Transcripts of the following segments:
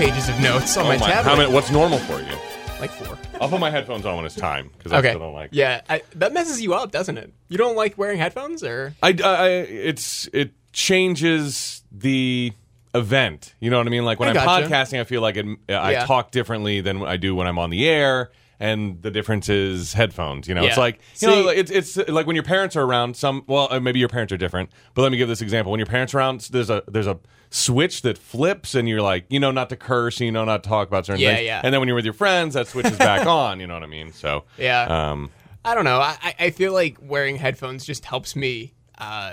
pages of notes on Oh my my- tablet. how many, what's normal for you? Like four. I'll put my headphones on when it's time because I Okay. still don't like. It. Yeah, I, that messes you up, doesn't it? You don't like wearing headphones, or I, I it's it changes the event. You know what I mean? Like when I I'm gotcha. podcasting, I feel like it, I Yeah. talk differently than I do when I'm on the air. And the difference is headphones. You know, it's Yeah. like you know, See- it's it's like when your parents are around. Some well, uh, maybe your parents are different. But let me give this example: when your parents are around, there's a there's a switch that flips, and you're like, you know, not to curse, you know, not to talk about certain Yeah, things. yeah. And then when you're with your friends, that switches back on. You know what I mean? So Yeah. um, I don't know. I, I- I feel like wearing headphones just helps me uh,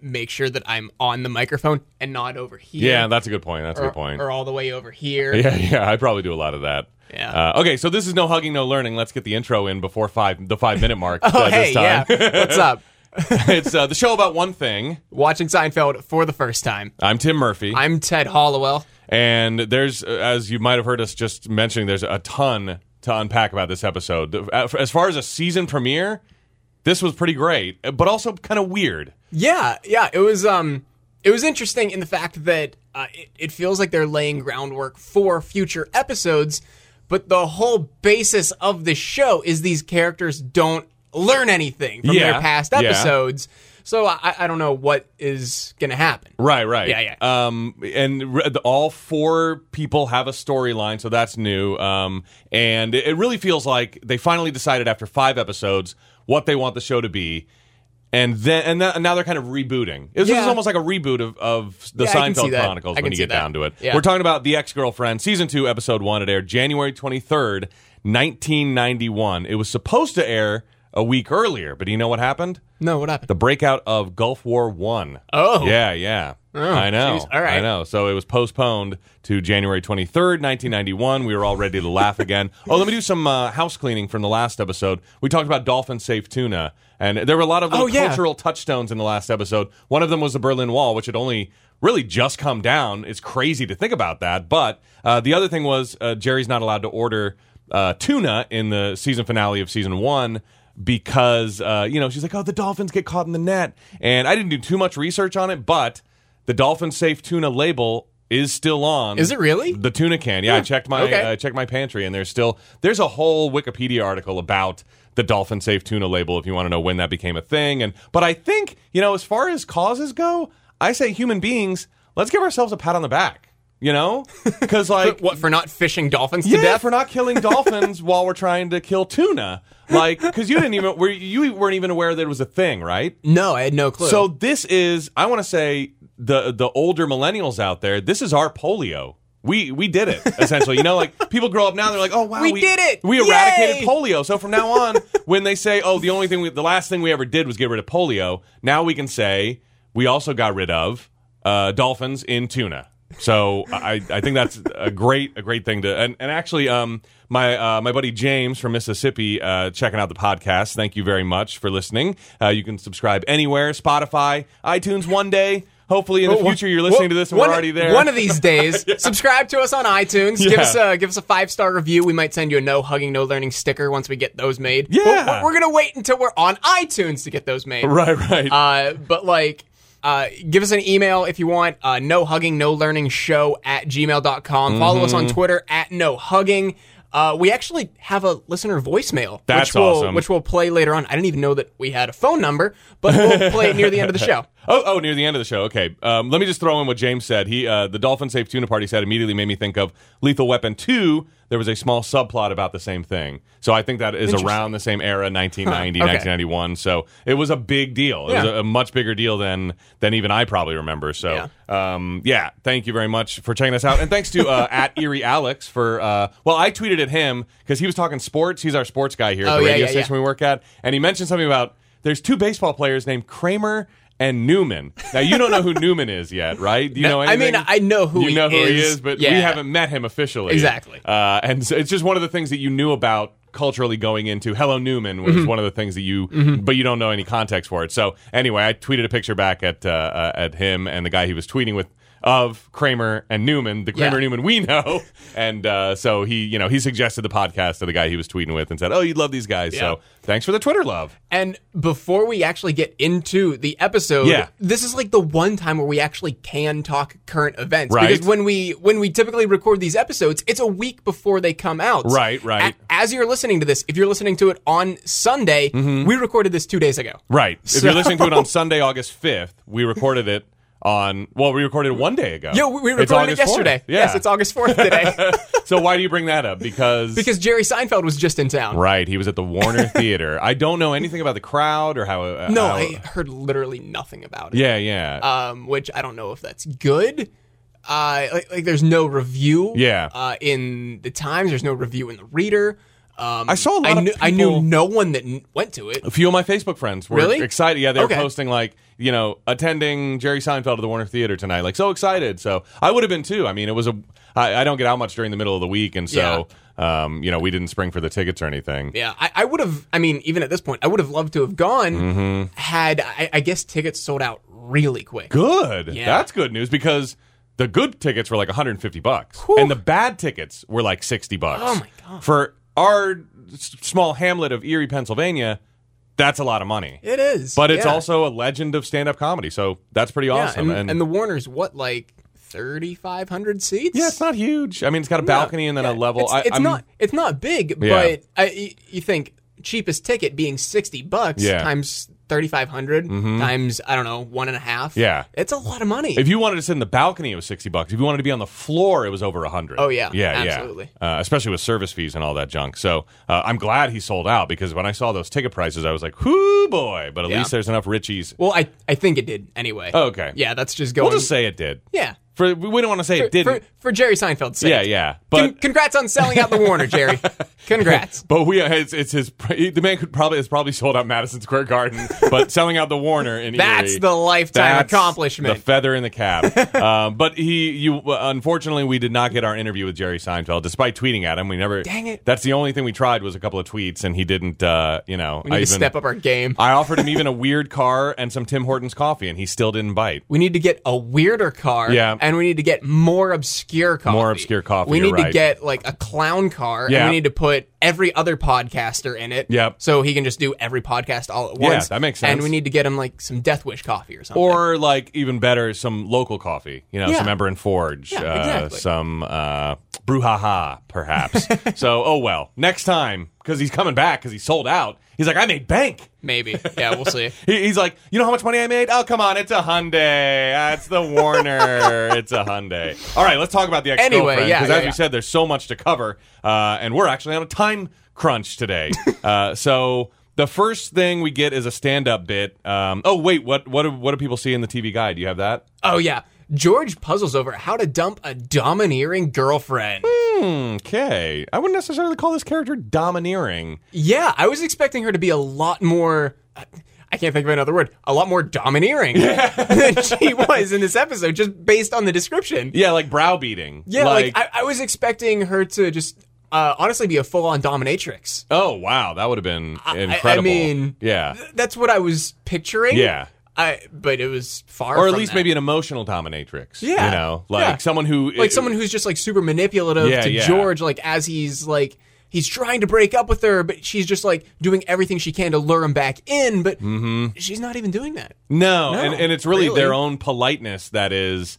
make sure that I'm on the microphone and not over here. yeah, that's a good point. That's a or, good point. Or all the way over here. Yeah, yeah, I probably do a lot of that. Yeah. Uh, okay, so this is no hugging, no learning. Let's get the intro in before five the five minute mark. Oh, uh, hey, yeah. What's up? it's uh, the show about one thing. Watching Seinfeld for the first time. I'm Tim Murphy, I'm Ted Hollowell. and there's, uh, as you might have heard us just mentioning, there's a ton to unpack about this episode. Uh, As far as a season premiere, this was pretty great, but also kind of weird. Yeah, yeah. It was um, it was interesting in the fact that uh, it, it feels like they're laying groundwork for future episodes, but the whole basis of the show is these characters don't learn anything from Yeah, their past yeah. episodes. So I, I don't know what is going to happen. Right, right. Yeah, yeah. Um, and re- the- all four people have a storyline, so that's new. Um, and it, it really feels like they finally decided after five episodes what they want the show to be. And then, and, th- and now they're kind of rebooting. This Yeah. is almost like a reboot of, of the Yeah, I can see Seinfeld. Chronicles when you get that. down to it. Yeah. We're talking about The Ex Girlfriend, season two, episode one. It aired January 23rd, 1991. It was supposed to air a week earlier, but do you know what happened? No, what happened? the breakout of Gulf War One. Oh. yeah, yeah. I know. All right. I know. So it was postponed to January 23rd, 1991. We were all ready to laugh again. Oh, let me do some uh, house cleaning from the last episode. We talked about dolphin safe tuna, and there were a lot of little Oh, yeah. cultural touchstones in the last episode. One of them was the Berlin Wall, which had only really just come down. It's crazy to think about that. But uh, the other thing was uh, Jerry's not allowed to order uh, tuna in the season finale of season one because uh, you know she's like, oh, the dolphins get caught in the net, and I didn't do too much research on it, but the dolphin safe tuna label is still on. Is it really? the tuna can? Yeah, I checked my okay. I checked my pantry, and there's still there's a whole Wikipedia article about the dolphin safe tuna label if you want to know when that became a thing. And but I think you know as far as causes go, I say human beings, let's give ourselves a pat on the back. You know, because like what for not fishing dolphins to yeah, death? for not killing dolphins while we're trying to kill tuna. Like, because you didn't even were you weren't even aware that it was a thing, right? no, I had no clue. So this is, I want to say, the the older millennials out there. This is our polio. We we did it essentially. you know, like people grow up now, they're like, oh wow, We did it! We eradicated Yay! polio. So from now on, when they say, oh, the only thing, we, the last thing we ever did was get rid of polio, now we can say we also got rid of uh, dolphins in tuna. So I, I think that's a great a great thing to and, and actually um my uh, my buddy James from Mississippi uh, checking out the podcast. Thank you very much for listening. Uh, you can subscribe anywhere, Spotify, iTunes. One day, hopefully in the future, you're listening to this and one, we're already there. One of these days, subscribe to us on iTunes. Give us a give us a five star review. We might send you a no hugging, no learning sticker once we get those made. Yeah. We're, we're gonna wait until we're on iTunes to get those made. right, right. Uh, but like, uh, give us an email if you want. Uh, no hugging, no learning show at gmail.com. Follow us on Mm-hmm. Twitter at no hugging. Uh, we actually have a listener voicemail, That's which will awesome. which we'll play later on. I didn't even know that we had a phone number, but we'll play it near the end of the show. Oh, oh, near the end of the show. Okay. Um, let me just throw in what James said. He, uh, the Dolphin Safe Tuna Party said immediately made me think of Lethal Weapon 2. There was a small subplot about the same thing. So I think that is around the same era, 1990, Huh, okay. 1991. So it was a big deal. It was Yeah. a, a much bigger deal than than even I probably remember. So Yeah. yeah, um, yeah thank you very much for checking us out. And thanks to uh, at Erie Alex for, uh, well, I tweeted at him because he was talking sports. He's our sports guy here at Oh, the yeah, radio yeah, station yeah. we work at. And he mentioned something about there's two baseball players named Kramer and Newman. Now you don't know who Newman is yet, right? Do you know I mean. I know who you he know who he is. is, but Yeah. we haven't met him officially. Exactly. Uh, and so it's just one of the things that you knew about culturally going into Hello Newman was Mm-hmm. one of the things that you, but you don't know any context for it. So anyway, I tweeted a picture back at uh, uh, at him and the guy he was tweeting with. Of Kramer and Newman, the Kramer Yeah. Newman we know. And uh, so he, you know, he suggested the podcast to the guy he was tweeting with and said, "Oh, you'd love these guys." So thanks for the Twitter love. And before we actually get into the episode, Yeah. this is like the one time where we actually can talk current events. Right. Because when we when we typically record these episodes, it's a week before they come out. Right, right. A- as you're listening to this, if you're listening to it on Sunday, Mm-hmm. we recorded this two days ago. Right. If So- you're listening to it on Sunday, August fifth, we recorded it on. Well, we recorded one day ago. Yeah, we, recorded it yesterday. Yeah. Yes, it's August 4th today. so why do you bring that up? Because because Jerry Seinfeld was just in town. right, he was at the Warner Theater. I don't know anything about the crowd or how. Uh, No, how- I heard literally nothing about it. yeah, yeah. um, which I don't know if that's good. Uh, like, like there's no review. Yeah. Uh, in the Times, there's no review in the Reader. Um, I saw a lot I of knew, I knew no one that n- went to it. a few of my Facebook friends were Really? excited. Yeah, they were Okay. posting like, you know, attending Jerry Seinfeld at the Warner Theater tonight. Like, so excited. So I would have been too. I mean, it was a. I, I don't get out much during the middle of the week, and so, um, you know, we didn't spring for the tickets or anything. Yeah, I, I would have. I mean, even at this point, I would have loved to have gone. Mm-hmm. Had I, I guess tickets sold out really quick. Good. Yeah. That's good news because the good tickets were like 150 bucks, and the bad tickets were like 60 bucks. Oh, my God. For our small hamlet of Erie, Pennsylvania, that's a lot of money. It is, But it's yeah. also a legend of stand-up comedy, so that's pretty yeah, awesome. and, and the Warner's what like thirty five hundred seats. yeah, it's not huge. I mean, it's got a balcony and then a level. It's, it's I'm- not. It's not big, Yeah. but I, you think cheapest ticket being sixty bucks Yeah. Mm-hmm. times I don't know one and a half. Yeah. it's a lot of money. If you wanted to sit in the balcony, it was sixty bucks. If you wanted to be on the floor, it was over a hundred. Oh, yeah. yeah, Absolutely. yeah. Uh, especially with service fees and all that junk. So uh, I'm glad he sold out because when I saw those ticket prices, I was like, "Whoo boy!" But at Yeah. least there's enough Richies. well, I I think it did anyway. Oh, okay. Yeah, that's just going. We'll just say it did. yeah. For we don't want to say For, it didn't. for, for Jerry Seinfeld's sake. yeah, yeah. Con- But congrats on selling out the Warner, Jerry. Congrats. but we it's, it's his the man could probably has probably sold out Madison Square Garden, but selling out the Warner in That's Erie, the lifetime That's accomplishment. The feather in the cap. um, but he, you, unfortunately, we did not get our interview with Jerry Seinfeld, despite tweeting at him. We never. Dang it. That's the only thing we tried was a couple of tweets, and he didn't. Uh, you know, we need I to even, step up our game. I offered him even a weird car and some Tim Hortons coffee, and he still didn't bite. We need to get a weirder car. Yeah. And we need to get more obscure coffee. More obscure coffee, We need to get like a clown car. Yeah. And we need to put every other podcaster in it. Yep. So he can just do every podcast all at Yeah, once. that makes sense. And we need to get him like some Death Wish coffee or something. Or like even better, some local coffee. You know, Yeah. some Ember and Forge. Yeah, uh, exactly. Some uh, brouhaha, perhaps. so, oh well. Next time, because he's coming back because he sold out. He's like, I made bank. Maybe. Yeah, we'll see. He, he's like, you know how much money I made? Oh, come on, it's a Hyundai. Ah, it's the Warner. it's a Hyundai. All right, let's talk about the ex girlfriend. Anyway, yeah, because yeah, as yeah. we said, there's so much to cover, uh, and we're actually on a time crunch today. uh, so the first thing we get is a stand-up bit. Um, oh wait, what what do, what do people see in the TV guide? Do you have that? Oh, yeah. George puzzles over how to dump a domineering girlfriend. Okay, I wouldn't necessarily call this character domineering. Yeah, I was expecting her to be a lot more. I can't think of another word. A lot more domineering than she was in this episode, just based on the description. Yeah, like browbeating. Yeah, like, I, I was expecting her to just uh, honestly be a full-on dominatrix. oh wow, that would have been I- incredible. I mean, yeah, th- that's what I was picturing. Yeah. I, but it was far, or at least that. maybe an emotional dominatrix. Yeah. you know, like Yeah. someone who like someone who's just like super manipulative Yeah, to yeah. George, like as he's like he's trying to break up with her, but she's just like doing everything she can to lure him back in, but mm-hmm. she's not even doing that. No, No, and, and it's really, really. their own politeness that is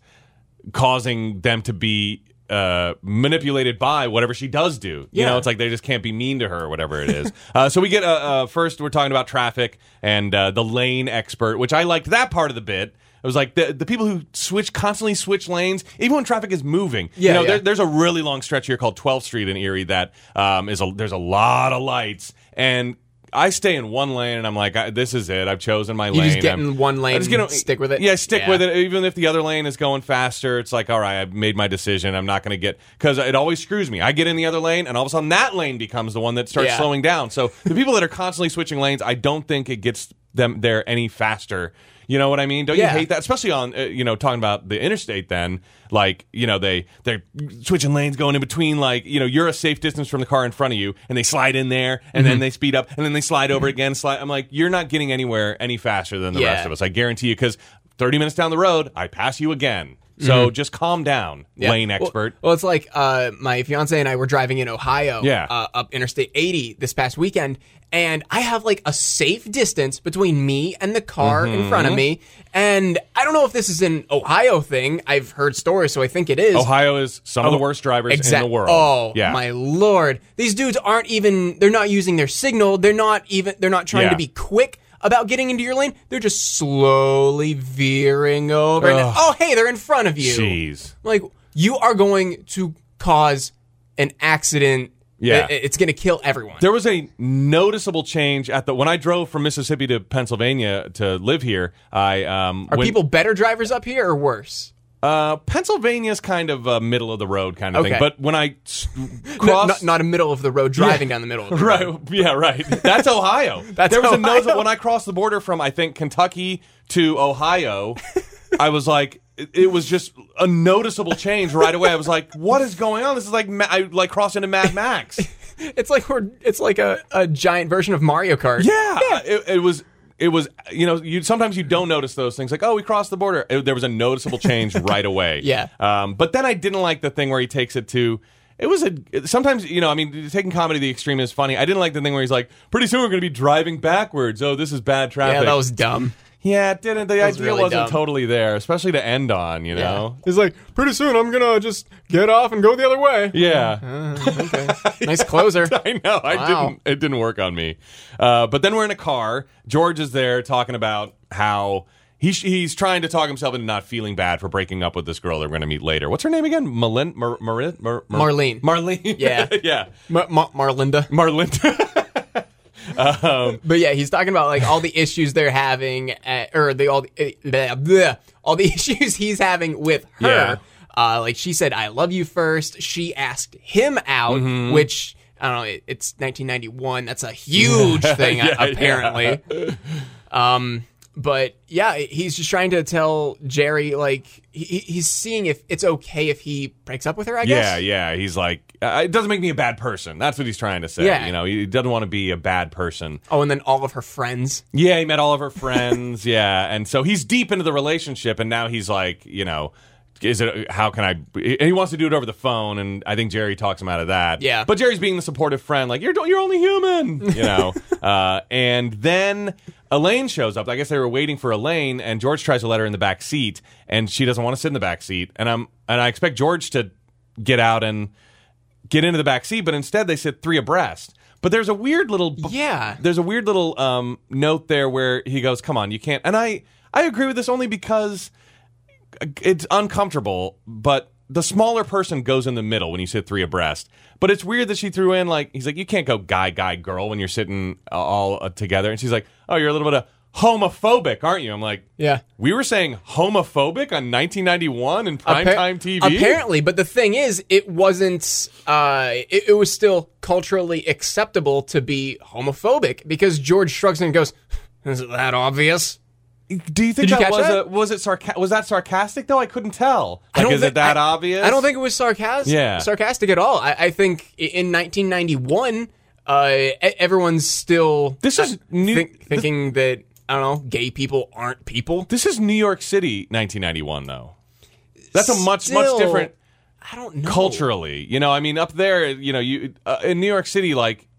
causing them to be uh, manipulated by whatever she does do. You Yeah. know, it's like they just can't be mean to her or whatever it is. uh, so we get uh, uh, first, we're talking about traffic and uh, the lane expert, which I liked that part of the bit. It was like the the people who switch constantly switch lanes, even when traffic is moving. Yeah, you know, yeah. There, there's a really long stretch here called 12th Street in Erie that um, is a there's a lot of lights and. I stay in one lane and I'm like, I, this is it. I've chosen my You lane. just get I'm- in one lane I'm just gonna- stick with it? Yeah, stick Yeah. with it. Even if the other lane is going faster, it's like, all right, I've made my decision. I'm not going to get because it always screws me. I get in the other lane, and all of a sudden that lane becomes the one that starts Yeah. slowing down. So the people that are constantly switching lanes, I don't think it gets them there any faster. You know what I mean? Don't Yeah. you hate that? Especially on uh, you know talking about the interstate. Then like you know they they're switching lanes, going in between. Like you know you're a safe distance from the car in front of you, and they slide in there, and Mm-hmm. then they speed up, and then they slide over again. Slide. I'm like you're not getting anywhere any faster than the Yeah. rest of us. I guarantee you because 30 minutes down the road, I pass you again. So just calm down, Mm-hmm. Yeah. lane expert. Well, it's like uh, my fiance and I were driving in Ohio, Yeah. uh, up Interstate 80 this past weekend, and I have like a safe distance between me and the car in front Mm-hmm. of me. And I don't know if this is an Ohio thing. I've heard stories, so I think it is. Ohio is some of the worst drivers Exact- in the world. Oh, yeah. my lord! These dudes aren't even. They're not using their signal. They're not even. They're not trying Yeah. to be quick about getting into your lane. They're just slowly veering over. And, Ugh. oh, hey, they're in front of you. Jeez. Like you are going to cause an accident. Yeah. I- it's going to kill everyone. There was a noticeable change at the when I drove from Mississippi to Pennsylvania to live here. I um are when- people better drivers up here or worse? Uh Pennsylvania's kind of a middle of the road kind of Okay. thing. But when I s- No, crossed not, not a middle of the road driving down the middle of the Right. road. Yeah. Right. That's Ohio. That's there was a Ohio. noticeable when I crossed the border from I think Kentucky to Ohio. I was like, it, it was just a noticeable change right away. I was like, what is going on? This is like Ma- I like crossed into Mad Max. It's like we're. It's like a, a giant version of Mario Kart. Yeah, It, it was. It was. You know, you sometimes you don't notice those things. Like, oh, we crossed the border. It- there was a noticeable change right away. Yeah. Um, but then I didn't like the thing where he takes it to. It was a sometimes you know I mean taking comedy to the extreme is funny. I didn't like the thing where he's like, pretty soon we're going to be driving backwards. Oh, this is bad traffic. Yeah, that was dumb. Yeah. It didn't the was idea really wasn't dumb. totally there, especially to end on. You know. He's like, pretty soon I'm gonna just get off and go the other way. Yeah. Nice closer. I know. I Wow. didn't. It didn't work on me. Uh, but then we're in a car. George is there talking about how he sh- he's trying to talk himself into not feeling bad for breaking up with this girl that we're going to meet later. What's her name again? Malin- Mar- Marin- Mar- Mar- Marlene. Marlene. Yeah. yeah. Ma- Ma- Marlinda. Marlene. But yeah, he's talking about like all the issues they're having, uh, or the all the blah, blah, all the issues he's having with her. Yeah. Uh, like she said, "I love you first. She asked him out, Mm-hmm. which I don't know. It, it's 1991. That's a huge thing, Yeah, apparently. Um, but yeah, he's just trying to tell Jerry like he, he's seeing if it's okay if he breaks up with her. I guess. yeah, yeah. He's like, uh, it doesn't make me a bad person. That's what he's trying to say. Yeah. You know, he doesn't want to be a bad person. Oh, and then all of her friends. Yeah, he met all of her friends. yeah, and so he's deep into the relationship, and now he's like, you know, is it? How can I? And he wants to do it over the phone, and I think Jerry talks him out of that. Yeah. but Jerry's being the supportive friend, like you're you're only human, you know. uh, and then Elaine shows up. I guess they were waiting for Elaine, and George tries to let her in the back seat, and she doesn't want to sit in the back seat. And I'm and I expect George to get out and get into the back seat, but instead they sit three abreast. But there's a weird little Yeah. there's a weird little um, note there where he goes, "Come on, you can't." And I I agree with this only because it's uncomfortable, but the smaller person goes in the middle when you sit three abreast. But it's weird that she threw in like he's like you can't go guy guy girl when you're sitting all together, and she's like, "Oh, you're a little bit of homophobic, aren't you?" I'm like, Yeah. We were saying homophobic on 1991 in Appa- primetime TV. Apparently, but the thing is, it wasn't. Uh, it, it was still culturally acceptable to be homophobic because George shrugs and goes, "Is it that obvious?" Do you think Did you that catch was that? a was it sarca- was that sarcastic though? I couldn't tell. I don't is thi- it that I- obvious? I don't think it was sarcastic. Yeah. sarcastic at all. I, I think in 1991, uh, everyone's still This is uh, new- think- thinking that I don't know, gay people aren't people. This is New York City, 1991, though. That's a much much different I don't know culturally. You know, I mean, up there, you know, you uh, in New York City, like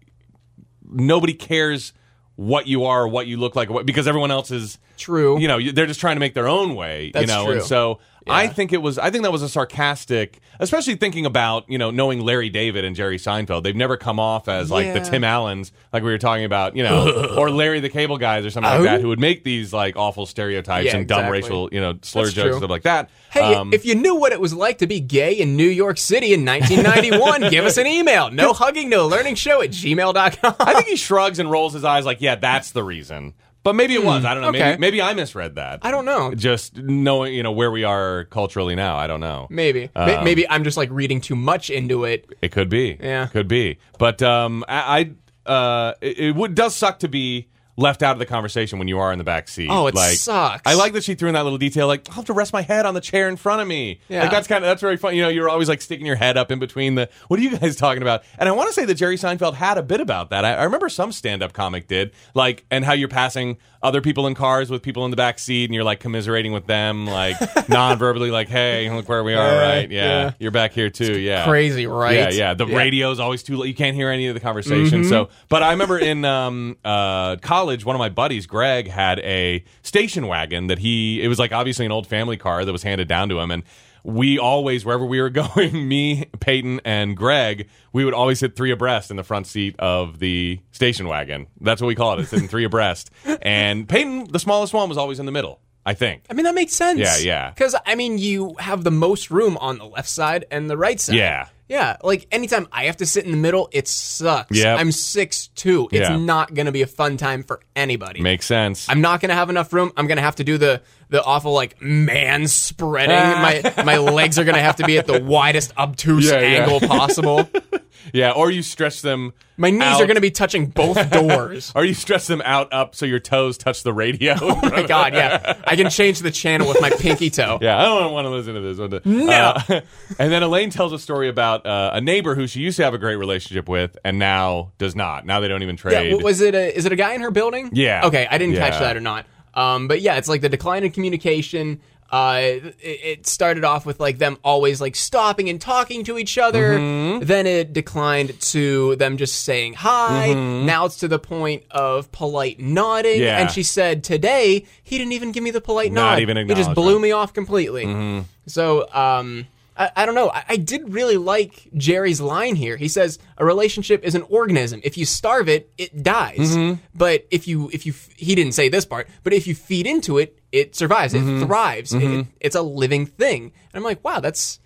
nobody cares what you are, or what you look like, or what, because everyone else is True. You know, you- they're just trying to make their own way. you know, true. and so I think it was. I think that was a sarcastic, especially thinking about you know knowing Larry David and Jerry Seinfeld. They've never come off as like the Tim Allens, like we were talking about, you know, or Larry the Cable Guys or something like Oh. that, who would make these like awful stereotypes Yeah, and dumb exactly. racial, you know, slur That's jokes true. and stuff like that. Hey, Um, if you knew what it was like to be gay in New York City in 1991, give us an email. No hugging, no learning show at gmail.com. I think he shrugs and rolls his eyes like, yeah, that's the reason. But maybe it was. I don't know. Hmm, okay. Maybe, maybe I misread that. I don't know. Just knowing, you know, where we are culturally now. I don't know. Maybe. May- Um, Maybe I'm just like reading too much into it. It could be. Yeah. Could be. But um, I, I uh, it, it would does suck to be left out of the conversation when you are in the back seat. Oh, it like, sucks. I like that she threw in that little detail, like I'll have to rest my head on the chair in front of me. Yeah. Like that's kind of that's very fun. You know, you're always like sticking your head up in between the. What are you guys talking about? And I want to say that Jerry Seinfeld had a bit about that. I, I remember some stand-up comic did, like, and how you're passing other people in cars with people in the back seat, and you're like commiserating with them, like non-verbally, like, "Hey, look where we are, right? Yeah, yeah. you're back here too. Yeah, Crazy, right? yeah, yeah. The Yeah. radio's always too. You can't hear any of the conversation. So, but I remember in um, uh, college, one of my buddies, Greg, had a station wagon that he. It was like obviously an old family car that was handed down to him, and we always wherever we were going, me, Peyton, and Greg, we would always sit three abreast in the front seat of the station wagon. That's what we call it. It's sitting three abreast, and Peyton, the smallest one, was always in the middle. I think. I mean, that makes sense. Yeah, yeah. Because, I mean, you have the most room on the left side and the right side. Yeah. Yeah. Like, anytime I have to sit in the middle, it sucks. Yep. I'm 6'2. It's Yeah. not going to be a fun time for anybody. Makes sense. I'm not going to have enough room. I'm going to have to do the the awful, like, man spreading. my, my legs are going to have to be at the widest, obtuse Yeah, yeah. angle possible. yeah, or you stretch them. My knees out. are going to be touching both doors. Or you stretch them out up so your toes touch the radio. oh, my God. Yeah. I can change the channel with my pinky toe. Yeah, I don't want to listen to this one. No. Uh, and then Elaine tells a story about uh, a neighbor who she used to have a great relationship with and now does not. Now they don't even trade. w- was it a is it a guy in her building? Yeah. Okay, I didn't catch that or not. Um, but yeah, it's like the decline in communication. Uh, it, it started off with like them always like stopping and talking to each other. Mm-hmm. Then it declined to them just saying hi. Now it's to the point of polite nodding. Mm-hmm. Yeah. And she said today he didn't even give me the polite Not nod. even He just blew me off completely. Mm-hmm. So um, I, I don't know. I, I did really like Jerry's line here. He says a relationship is an organism. If you starve it, it dies. Mm-hmm. But if you if you f- he didn't say this part, but if you feed into it, it survives. Mm-hmm. It thrives. It, it's a living thing. And I'm like, wow, that's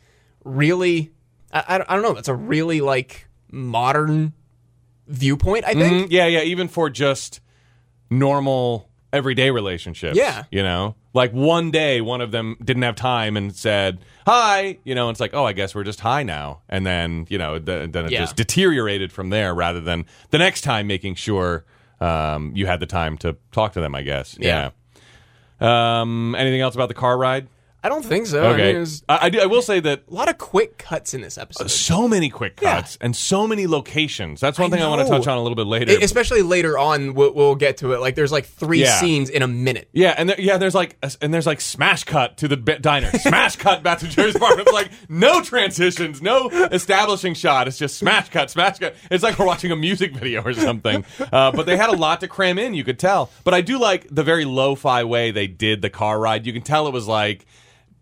really. I, I, don't- I don't know. That's a really like modern viewpoint. I think. Mm, yeah, yeah, even for just normal everyday relationships. Yeah. You know? Like one day one of them didn't have time and said, Hi, you know, it's like, oh, I guess we're just high now. And then, you know, th- then it Yeah. just deteriorated from there rather than the next time making sure um, you had the time to talk to them, I guess. Yeah. Yeah. Um, anything else about the car ride? I don't think so. I Okay. mean, was I, I, do- I will say that a lot of quick cuts in this episode. so many quick Yeah. cuts and so many locations. That's one I thing I want to touch on a little bit later. E- especially later on we'll, we'll get to it like there's like three Yeah. scenes in a minute Yeah, and there, yeah, there's like and there's like smash cut to the bi- diner, smash cut back to Jerry's apartment. It's like no transitions, no establishing shot. It's just smash cut, smash cut. It's like we're watching a music video or something. Uh, but they had a lot to cram in. You could tell. But I do like the very lo-fi way they did the car ride. You can tell it was like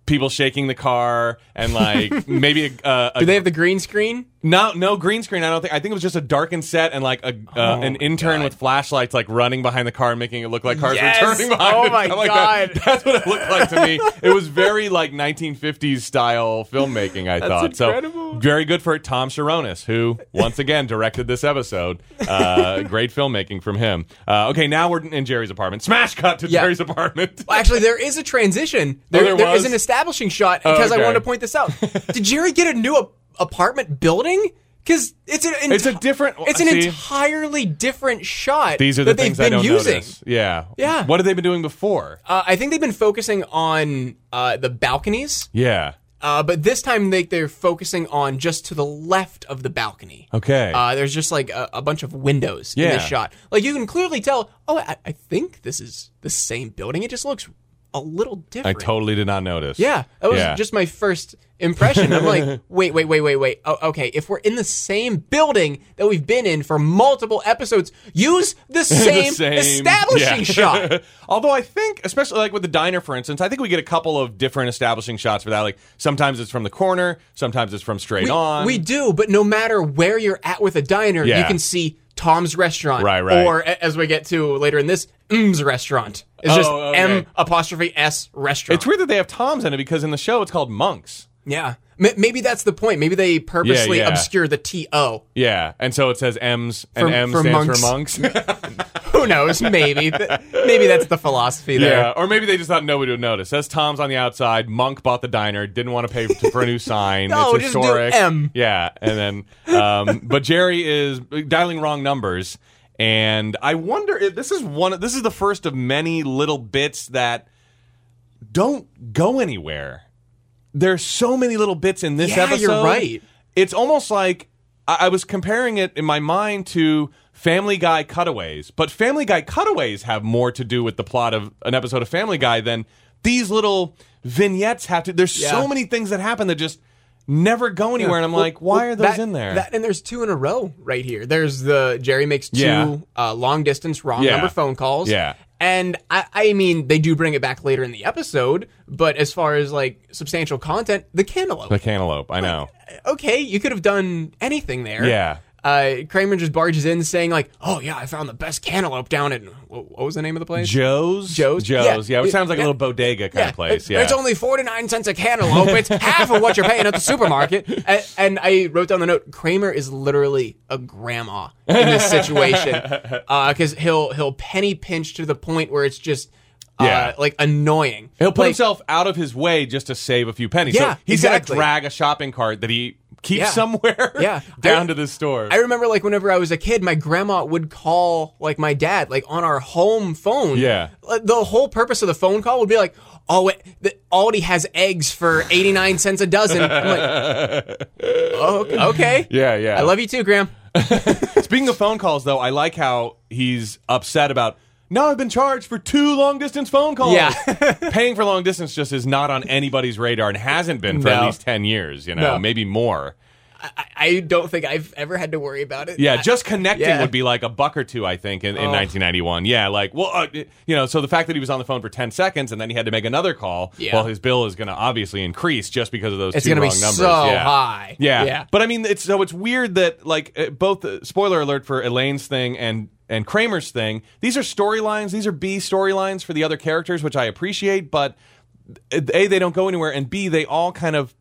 people shaking the car and like maybe a, uh, a do they have the green screen no, no green screen. I don't think. I think it was just a darkened set and like a uh, an intern with flashlights, like running behind the car, and making it look like cars Yes! were turning behind. Oh it, my like that. God. That's what it looked like to me. It was very like 1950s style filmmaking. I thought incredible. so. Very good for Tom Cherones, who once again directed this episode. Uh, great filmmaking from him. Uh, okay, now we're in Jerry's apartment. Smash cut to Yeah. Jerry's apartment. Well, actually there is a transition there, there there is was? an establishing shot because i okay. wanted to point this out did jerry get a new apartment building because it's an enti- It's a different- it's an see? entirely different shot These are the that they've things I been don't using notice. Yeah, Yeah. What have they been doing before? uh, i think they've been focusing on uh, the balconies yeah. uh, but this time they, they're focusing on just to the left of the balcony Okay. Uh, there's just like a, a bunch of windows in Yeah. this shot. Like you can clearly tell. Oh, I, I think this is the same building. It just looks a little different. I totally did not notice. Yeah, that was Yeah. just my first impression. I'm like, wait, wait, wait, wait, wait. Oh, okay, if we're in the same building that we've been in for multiple episodes, use the same, establishing yeah. shot. Although I think, especially like with the diner, for instance, I think we get a couple of different establishing shots for that. Like sometimes it's from the corner, sometimes it's from straight on. we do, but no matter where you're at with a diner, you Yeah. can see Tom's restaurant, Right, right. Or as we get to later in this, M's restaurant. It's Oh, just okay. M apostrophe S restaurant. it's weird that they have Tom's in it because in the show it's called Monks. Yeah, M- maybe that's the point. Maybe they purposely yeah. obscure the T O. Yeah, and so it says M's and For- M for stands monks. for monks. Who knows? Maybe, maybe that's the philosophy there. yeah, or maybe they just thought nobody would notice. Says Tom's on the outside. Monk bought the diner. Didn't want to pay for, a new sign. No, it's just do historic. M. Yeah, and then um, but Jerry is dialing wrong numbers. And I wonder if this is one. This is the first of many little bits that don't go anywhere. There's so many little bits in this Yeah, episode. you're right. It's almost like I, I was comparing it in my mind to Family Guy cutaways, but Family Guy cutaways have more to do with the plot of an episode of Family Guy than these little vignettes have to. There's Yeah. so many things that happen that just never go anywhere, and I'm like, why Well, are those that- in there? That, and there's two in a row right here. There's the Jerry makes two Yeah. uh, long distance wrong Yeah. number phone calls. Yeah. And I, I mean, they do bring it back later in the episode, but as far as like substantial content, the cantaloupe. the cantaloupe, I know. Uh, okay, you could have done anything there. Yeah. Uh, Kramer just barges in saying like, "Oh yeah, I found the best cantaloupe down in what, what was the name of the place? Joe's, Joe's? Joe's, yeah. Yeah. It sounds like a little bodega kind of place. Yeah, It's only 49 cents a cantaloupe. It's half of what you're paying at the supermarket. And, and I wrote down the note Kramer is literally a grandma in this situation. Because he'll, he'll penny pinch to the point where it's just uh, Yeah. like annoying. He'll put Like, himself out of his way just to save a few pennies. Yeah, so he's exactly. gonna drag a shopping cart that he keeps Yeah. somewhere Yeah. down I- to the store. I remember like whenever I was a kid, my grandma would call like my dad like on our home phone. Yeah. The whole purpose of the phone call would be like, oh, wait, the, Aldi has eggs for 89 cents a dozen. I'm like, oh, okay. okay. yeah, yeah. I love you too, Graham. Speaking of phone calls, though, I like how he's upset about. Now I've been charged for two long distance phone calls. Yeah. Paying for long distance just is not on anybody's radar and hasn't been for at No. least 10 years, you know, No. maybe more. I, I don't think I've ever had to worry about it. Yeah, I- just connecting yeah. would be like a buck or two, I think, in, in Oh. 1991. Yeah, like, well, uh, you know, so the fact that he was on the phone for 10 seconds and then he had to make another call, Yeah. well, his bill is going to obviously increase just because of those It's two gonna be wrong numbers. so yeah. high. Yeah. Yeah. But I mean, it's so it's weird that, like, uh, both, uh, spoiler alert for Elaine's thing and and Kramer's thing, these are storylines, these are B storylines for the other characters, which I appreciate, but A, they don't go anywhere, and B, they all kind of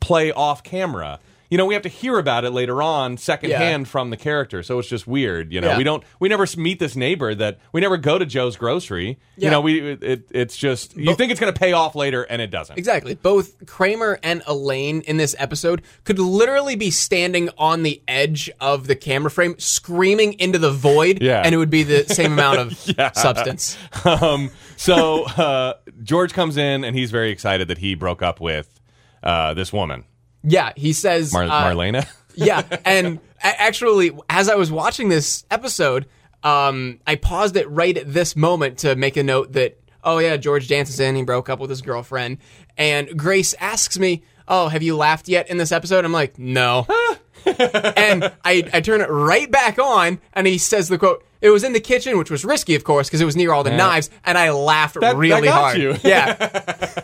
play off camera. You know, we have to hear about it later on, secondhand from the character. So it's just weird. You know, Yeah. we don't, we never meet this neighbor that we never go to Joe's grocery. You know, we it, it's just you think it's going to pay off later, and it doesn't. Exactly. Both Kramer and Elaine in this episode could literally be standing on the edge of the camera frame, screaming into the void, Yeah. and it would be the same amount of substance. um, so uh, George comes in and he's very excited that he broke up with uh, this woman, Yeah, he says. Mar- uh, Marlena. yeah, and actually, as I was watching this episode, um, I paused it right at this moment to make a note that, oh yeah, George dances in, he broke up with his girlfriend, and Grace asks me, oh, have you laughed yet in this episode? I'm like, no. and I, I turn it right back on, and he says the quote, it was in the kitchen, which was risky, of course, because it was near all the knives, and I laughed that really got hard. you. Yeah.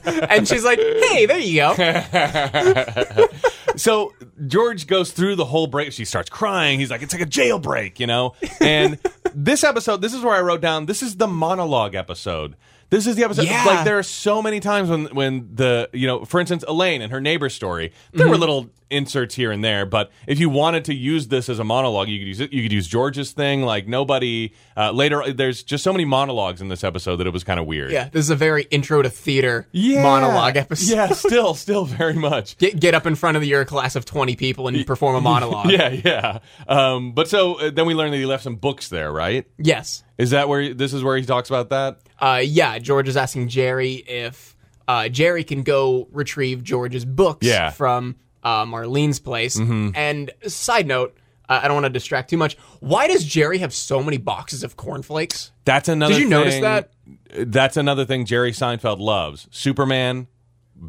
and she's like, hey, there you go. so George goes through the whole break. She starts crying. He's like, it's like a jailbreak, you know? And this episode, this is where I wrote down, this is the monologue episode. This is the episode. Yeah. Like there are so many times when when the you know, for instance, Elaine and her neighbor story. There Mm-hmm. were little inserts here and there, but if you wanted to use this as a monologue, you could use it. You could use George's thing. Like nobody uh, later. There's just so many monologues in this episode that it was kind of weird. Yeah, this is a very intro to theater Yeah. monologue episode. Yeah, still, still very much. Get, get up in front of your class of 20 people and perform a monologue. Yeah, yeah. Um, but so uh, then we learned that he left some books there, right? Yes. Is that where this is where he talks about that? Uh, yeah, George is asking Jerry if uh, Jerry can go retrieve George's books Yeah. from uh, Marlene's place. And side note, uh, I don't want to distract too much. Why does Jerry have so many boxes of cornflakes? That's another. Did you notice thing- that? That's another thing Jerry Seinfeld loves: Superman,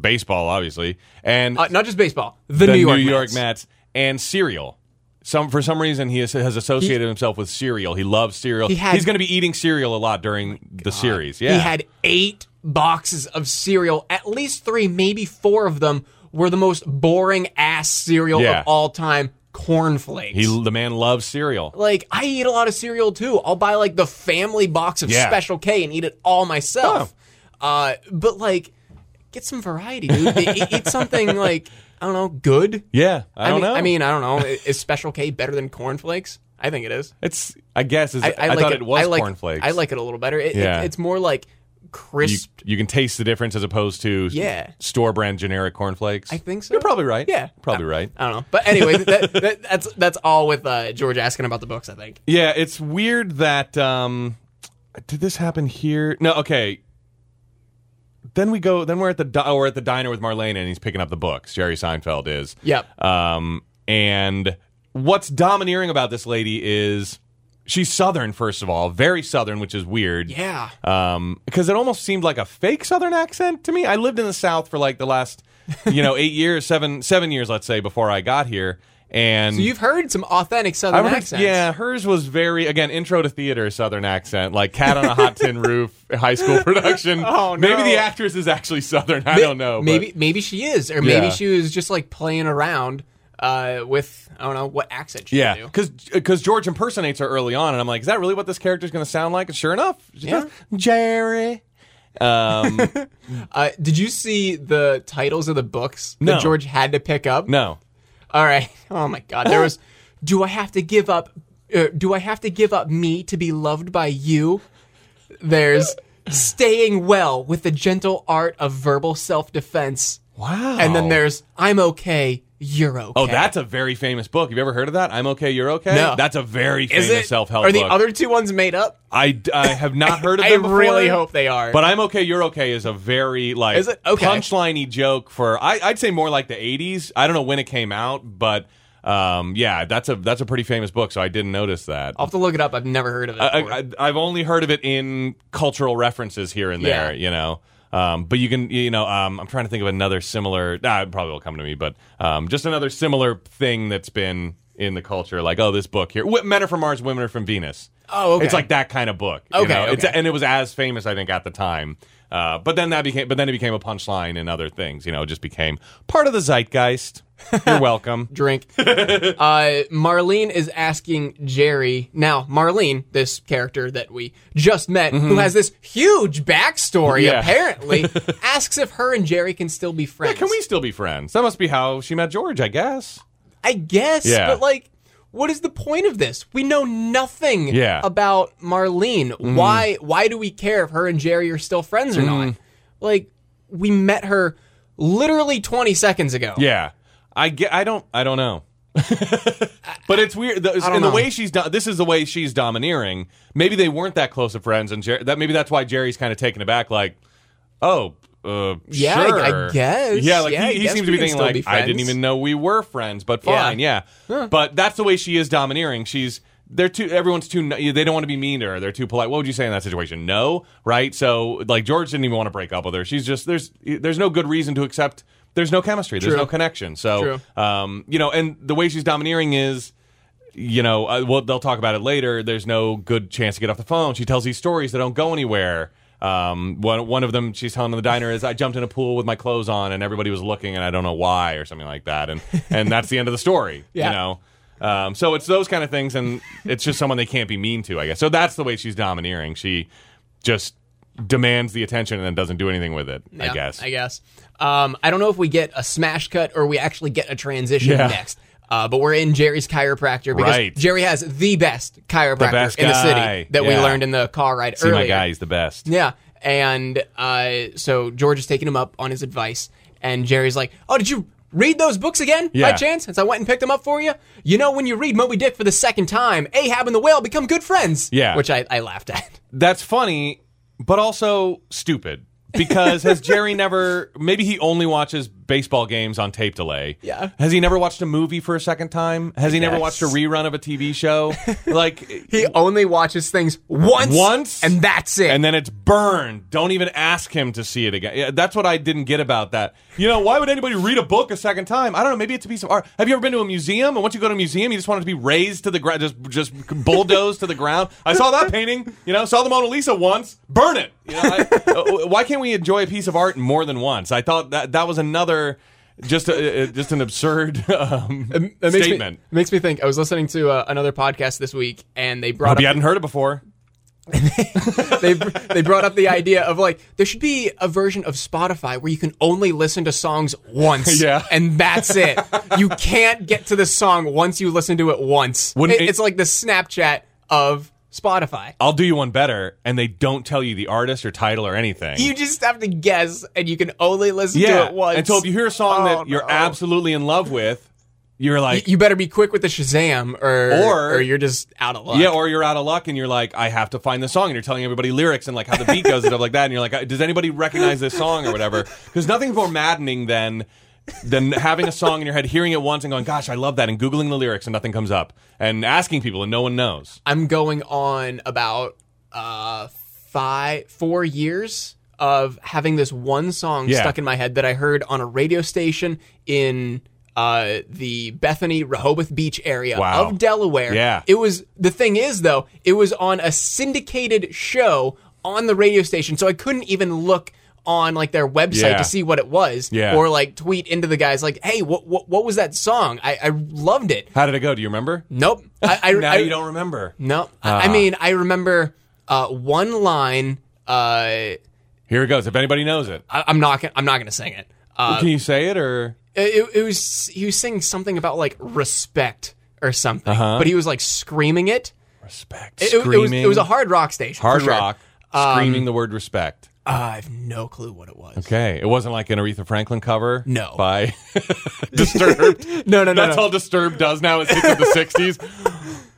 baseball, obviously, and Uh, not just baseball, the, the New York, Mets. Mets, and cereal. Some for some reason he has, has associated himself with cereal. He loves cereal. He had- He's going to be eating cereal a lot during the series. Yeah, He had eight boxes of cereal. At least three, maybe four of them were the most boring ass cereal Yeah. of all time cornflakes. He the man loves cereal. like I eat a lot of cereal too. I'll buy like the family box of Yeah. Special K and eat it all myself. Uh, but like, get some variety, dude. E- eat, eat something like I don't know, good. Yeah, I, don't mean, know. I mean, I don't know. I- Is Special K better than cornflakes? I think it is. it's I guess is, I, like thought it, was I like, cornflakes. I like it a little better. It, it- Yeah. it's more like crisp. you can taste the difference as opposed to Yeah. store brand generic cornflakes. I think so. You're probably right. Yeah. probably right. I don't know, but anyway, that, that, that's that's all with uh, George asking about the books. I think. Yeah, it's weird that um did this happen here? No, okay. Then we go then we're at the di- we're at the diner with Marlene and he's picking up the books. Jerry Seinfeld is. Yep. Um and what's domineering about this lady is she's southern first of all, very southern, which is weird. Yeah. Um because it almost seemed like a fake southern accent to me. I lived in the south for like the last you know, 8 years, 7 7 years let's say before I got here. And So you've heard some authentic Southern heard- accents. Yeah, hers was very again intro to theater southern accent, like cat on a hot tin roof, high school production. Oh, no. Maybe the actress is actually southern. I Ma- don't know. but- Maybe maybe she is, or maybe Yeah. she was just like playing around uh, with I don't know what accent she yeah, do. because because George impersonates her early on, and I'm like, is that really what this character's going to sound like? And sure enough, she Yeah. does. Jerry. Um, Uh, did you see the titles of the books No. that George had to pick up? no, All right. Oh my God. There was. Do I have to give up? Uh, do I have to give up me to be loved by you? There's staying well with the gentle art of verbal self-defense, wow. and then there's I'm okay, you're okay. oh, that's a very famous book. Have you ever heard of that? I'm okay, you're okay. No. that's a very is famous it? self help Are book. the other two ones made up? I, I have not heard of I them before. really hope they are. But I'm okay, you're okay is a very like Is it? Okay. punchliney joke for I, I'd say more like the 80s. I don't know when it came out, but um, yeah, that's a that's a pretty famous book. So I didn't notice that. I'll have to look it up. I've never heard of it. I, before. I, I've only heard of it in cultural references here and there. Yeah. You know. Um, but you can, you know, um, I'm trying to think of another similar. Nah, it probably will come to me, but um, just another similar thing that's been in the culture, like oh, this book here, Men are from Mars, Women are from Venus. Oh, okay. It's like that kind of book. you Okay. It's, okay. and it was as famous, I think, at the time. Uh, but then that became, but then it became a punchline and other things. You know, it just became part of the zeitgeist. You're welcome. drink. uh, Marlene is asking Jerry now. Marlene, this character that we just met, who has this huge backstory, Mm-hmm. Yeah. apparently, asks if her and Jerry can still be friends. Can we still be friends? That must be how she met George, I guess. I guess, Yeah. but like. What is the point of this? We know nothing Yeah. Mm-hmm. about Marlene. Why why do we care if her and Jerry are still friends or not? Like we met her literally 20 seconds ago. Yeah, I get. I don't. I don't know. but it's weird. The, and the way she's do- this is the way she's domineering. Maybe they weren't that close of friends, and Jer- that maybe that's why Jerry's kind of taken aback. Like, oh, uh, Yeah, I- sure. I guess. Yeah, like Yeah, he, he seems to be thinking like, be I didn't even know we were friends, but fine, yeah. But that's the way she is domineering. She's they're too. Everyone's too. They don't want to be mean to her. They're too polite. What would you say in that situation? No, right? So like George didn't even want to break up with her. She's just there's there's no good reason to accept. There's no chemistry. There's True. no connection. So True. um, you know, and the way she's domineering is you know, uh, well, they'll talk about it later. There's no good chance to get off the phone. She tells these stories that don't go anywhere. Um, one one of them she's telling in the diner is I jumped in a pool with my clothes on and everybody was looking and I don't know why or something like that. And and that's the end of the story. Yeah. You know. Um, so it's those kind of things, and it's just someone they can't be mean to, I guess. So that's the way she's domineering. She just demands the attention and then doesn't do anything with it. I guess. I guess. Um, I don't know if we get a smash cut or we actually get a transition Yeah. next. Uh, but we're in Jerry's chiropractor because Right. Jerry has the best chiropractor best in the city that we learned in the car ride earlier. See earlier. my guy, he's the best. Yeah, and uh, so George is taking him up on his advice, and Jerry's like, "Oh, did you read those books again Yeah. by chance? Since I went and picked them up for you, you know, when you read Moby Dick for the second time, Ahab and the whale become good friends." Yeah. which I, I laughed at. that's funny, but also stupid. Because has Jerry never? Maybe he only watches baseball games on tape delay. Yeah. Has he never watched a movie for a second time? Has he never watched a rerun of a TV show? like He only watches things once, Once? and that's it. and then it's burned. Don't even ask him to see it again. Yeah, that's what I didn't get about that. You know, why would anybody read a book a second time? I don't know. Maybe it's a piece of art. Have you ever been to a museum? And once you go to a museum, you just want it to be razed to the ground, just just bulldozed to the ground. I saw that painting. You know, saw the Mona Lisa once. Burn it. You know, I, uh, why can't we enjoy a piece of art more than once? I thought that that was another. Just a, just an absurd um, It makes me, statement. it makes me think. I was listening to uh, another podcast this week, and they brought Hope up you hadn't heard it before. they they brought up the idea of like there should be a version of Spotify where you can only listen to songs once, Yeah. and that's it. you can't get to the song once you listen to it once. It- it- it's like the Snapchat of Spotify. I'll do you one better, and they don't tell you the artist or title or anything. You just have to guess, and you can only listen yeah. to it once. And so if you hear a song Oh, that you're no. absolutely in love with, you're like, you better be quick with the Shazam, or Or- or you're just out of luck. Yeah, or you're out of luck and you're like, I have to find the song, and you're telling everybody lyrics and like how the beat goes and stuff like that, and you're like, does anybody recognize this song or whatever? Because nothing's more maddening than than having a song in your head, hearing it once, and going, gosh, I love that, and googling the lyrics and nothing comes up, and asking people and no one knows. I'm going on about uh five four years of having this one song Yeah. stuck in my head that I heard on a radio station in uh the Bethany Rehoboth Beach area Wow. of Delaware. Yeah. It was the thing is though, it was on a syndicated show on the radio station, so I couldn't even look on like their website Yeah. to see what it was Yeah. or like tweet into the guys like hey what what, what was that song I, I loved it How did it go? Do you remember? nope I, I, now I, you don't remember. no, I I mean I remember uh, one line. Uh, Here it goes. If anybody knows it, I, I'm not. Gonna, I'm not going to sing it. Uh, can you say it or? it. It was he was singing something about like respect or something, Uh-huh. but he was like screaming it. Respect. It, it was Screaming. it was a hard rock station. hard for sure. rock. Screaming the word respect. Uh, I have no clue what it was. Okay, it wasn't like an Aretha Franklin cover. No. by Disturbed. No, no, no. That's no. all Disturbed does now. It's hits of the '60s.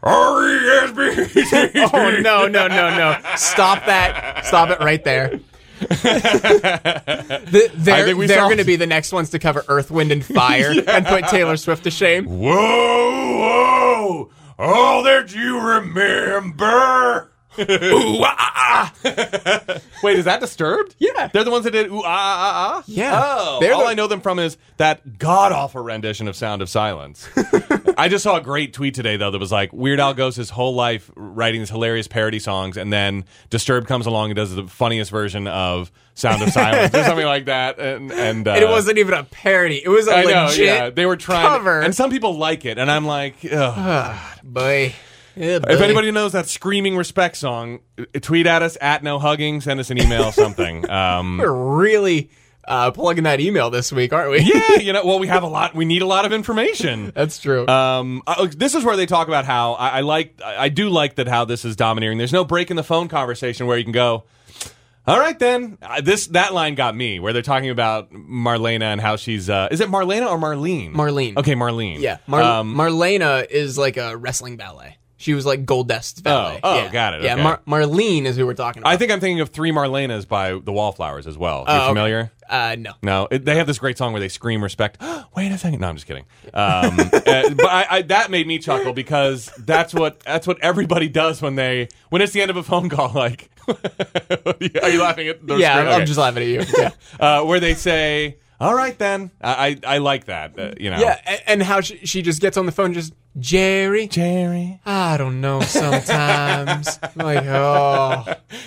R-E-S-B. Oh no no no no! Stop that! Stop it right there. The- they're they're going to be the next ones to cover Earth, Wind, and Fire and put Taylor Swift to shame. Whoa, whoa! All that you remember. ooh, ah, ah, ah. Wait, is that Disturbed? Yeah. They're the ones that did ooh, ah, ah, ah? Yeah. Oh, They're all the- I know them from is that god awful rendition of Sound of Silence. I just saw a great tweet today, though, that was like Weird Al goes his whole life writing these hilarious parody songs, and then Disturbed comes along and does the funniest version of Sound of Silence or something like that. And, and, uh, And it wasn't even a parody; it was a I know, legit yeah. They were trying, cover. and some people like it, and I'm like, boy. If anybody knows that screaming respect song, uh, tweet at us at no hugging, send us an email, something. Um, we're really uh, plugging that email this week, aren't we? yeah, you know, well, we have a lot. We need a lot of information. that's true. Um, uh, this is where they talk about how I, I like, I I do like that how this is domineering. There's no break in the phone conversation where you can go. All right, then. Uh, this that line got me where they're talking about Marlena and how she's. Uh, is it Marlena or Marlene? Marlene. Okay, Marlene. yeah, Mar- um, Marlena is like a wrestling ballet. She was like Goldust's ballet. oh, yeah. got it, Yeah, okay. Mar- Marlene is who we're talking about. I think I'm thinking of Three Marlenas by the Wallflowers as well. Are You Oh, okay. familiar? Uh, no. No, it, they have this great song where they scream respect. Wait a second. No, I'm just kidding. Um, uh, but I, I, that made me chuckle because that's what that's what everybody does when they when it's the end of a phone call. Like, are you laughing at? The Yeah? I'm Okay. just laughing at you. Yeah, uh, where they say, "All right, then." I I, I like that. Uh, you know, yeah, a- and how she, she just gets on the phone, just Jerry. Jerry. I don't know. Sometimes, like, oh,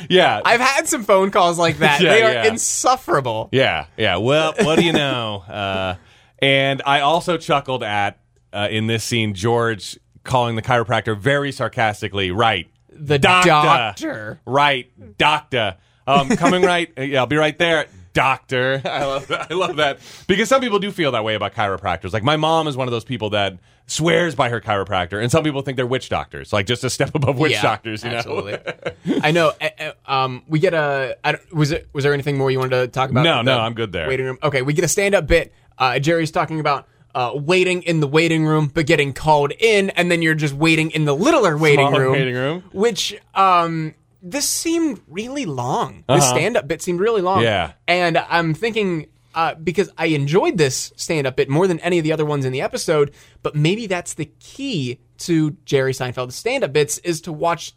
Yeah, I've had some phone calls like that. Yeah, they are yeah. insufferable. Yeah, yeah. Well, what do you know? Uh, and I also chuckled at uh, in this scene George calling the chiropractor very sarcastically, right? The Doctor. doctor. Right, doctor. Um, coming right. Yeah, I'll be right there. Doctor, I love that. I love that because some people do feel that way about chiropractors. Like my mom is one of those people that swears by her chiropractor, and some people think they're witch doctors, like just a step above witch Yeah, doctors. You know, absolutely. I know. uh, uh, Um, we get a. I don't, was it? Was there anything more you wanted to talk about? No, no, I'm good there. Waiting room. Okay, we get a stand-up bit. Uh, Jerry's talking about uh, waiting in the waiting room, but getting called in, and then you're just waiting in the littler waiting room. waiting room. Which um, this seemed really long. This Uh-huh. stand-up bit seemed really long. Yeah. and I'm thinking. Uh, because I enjoyed this stand-up bit more than any of the other ones in the episode, but maybe that's the key to Jerry Seinfeld's stand-up bits is to watch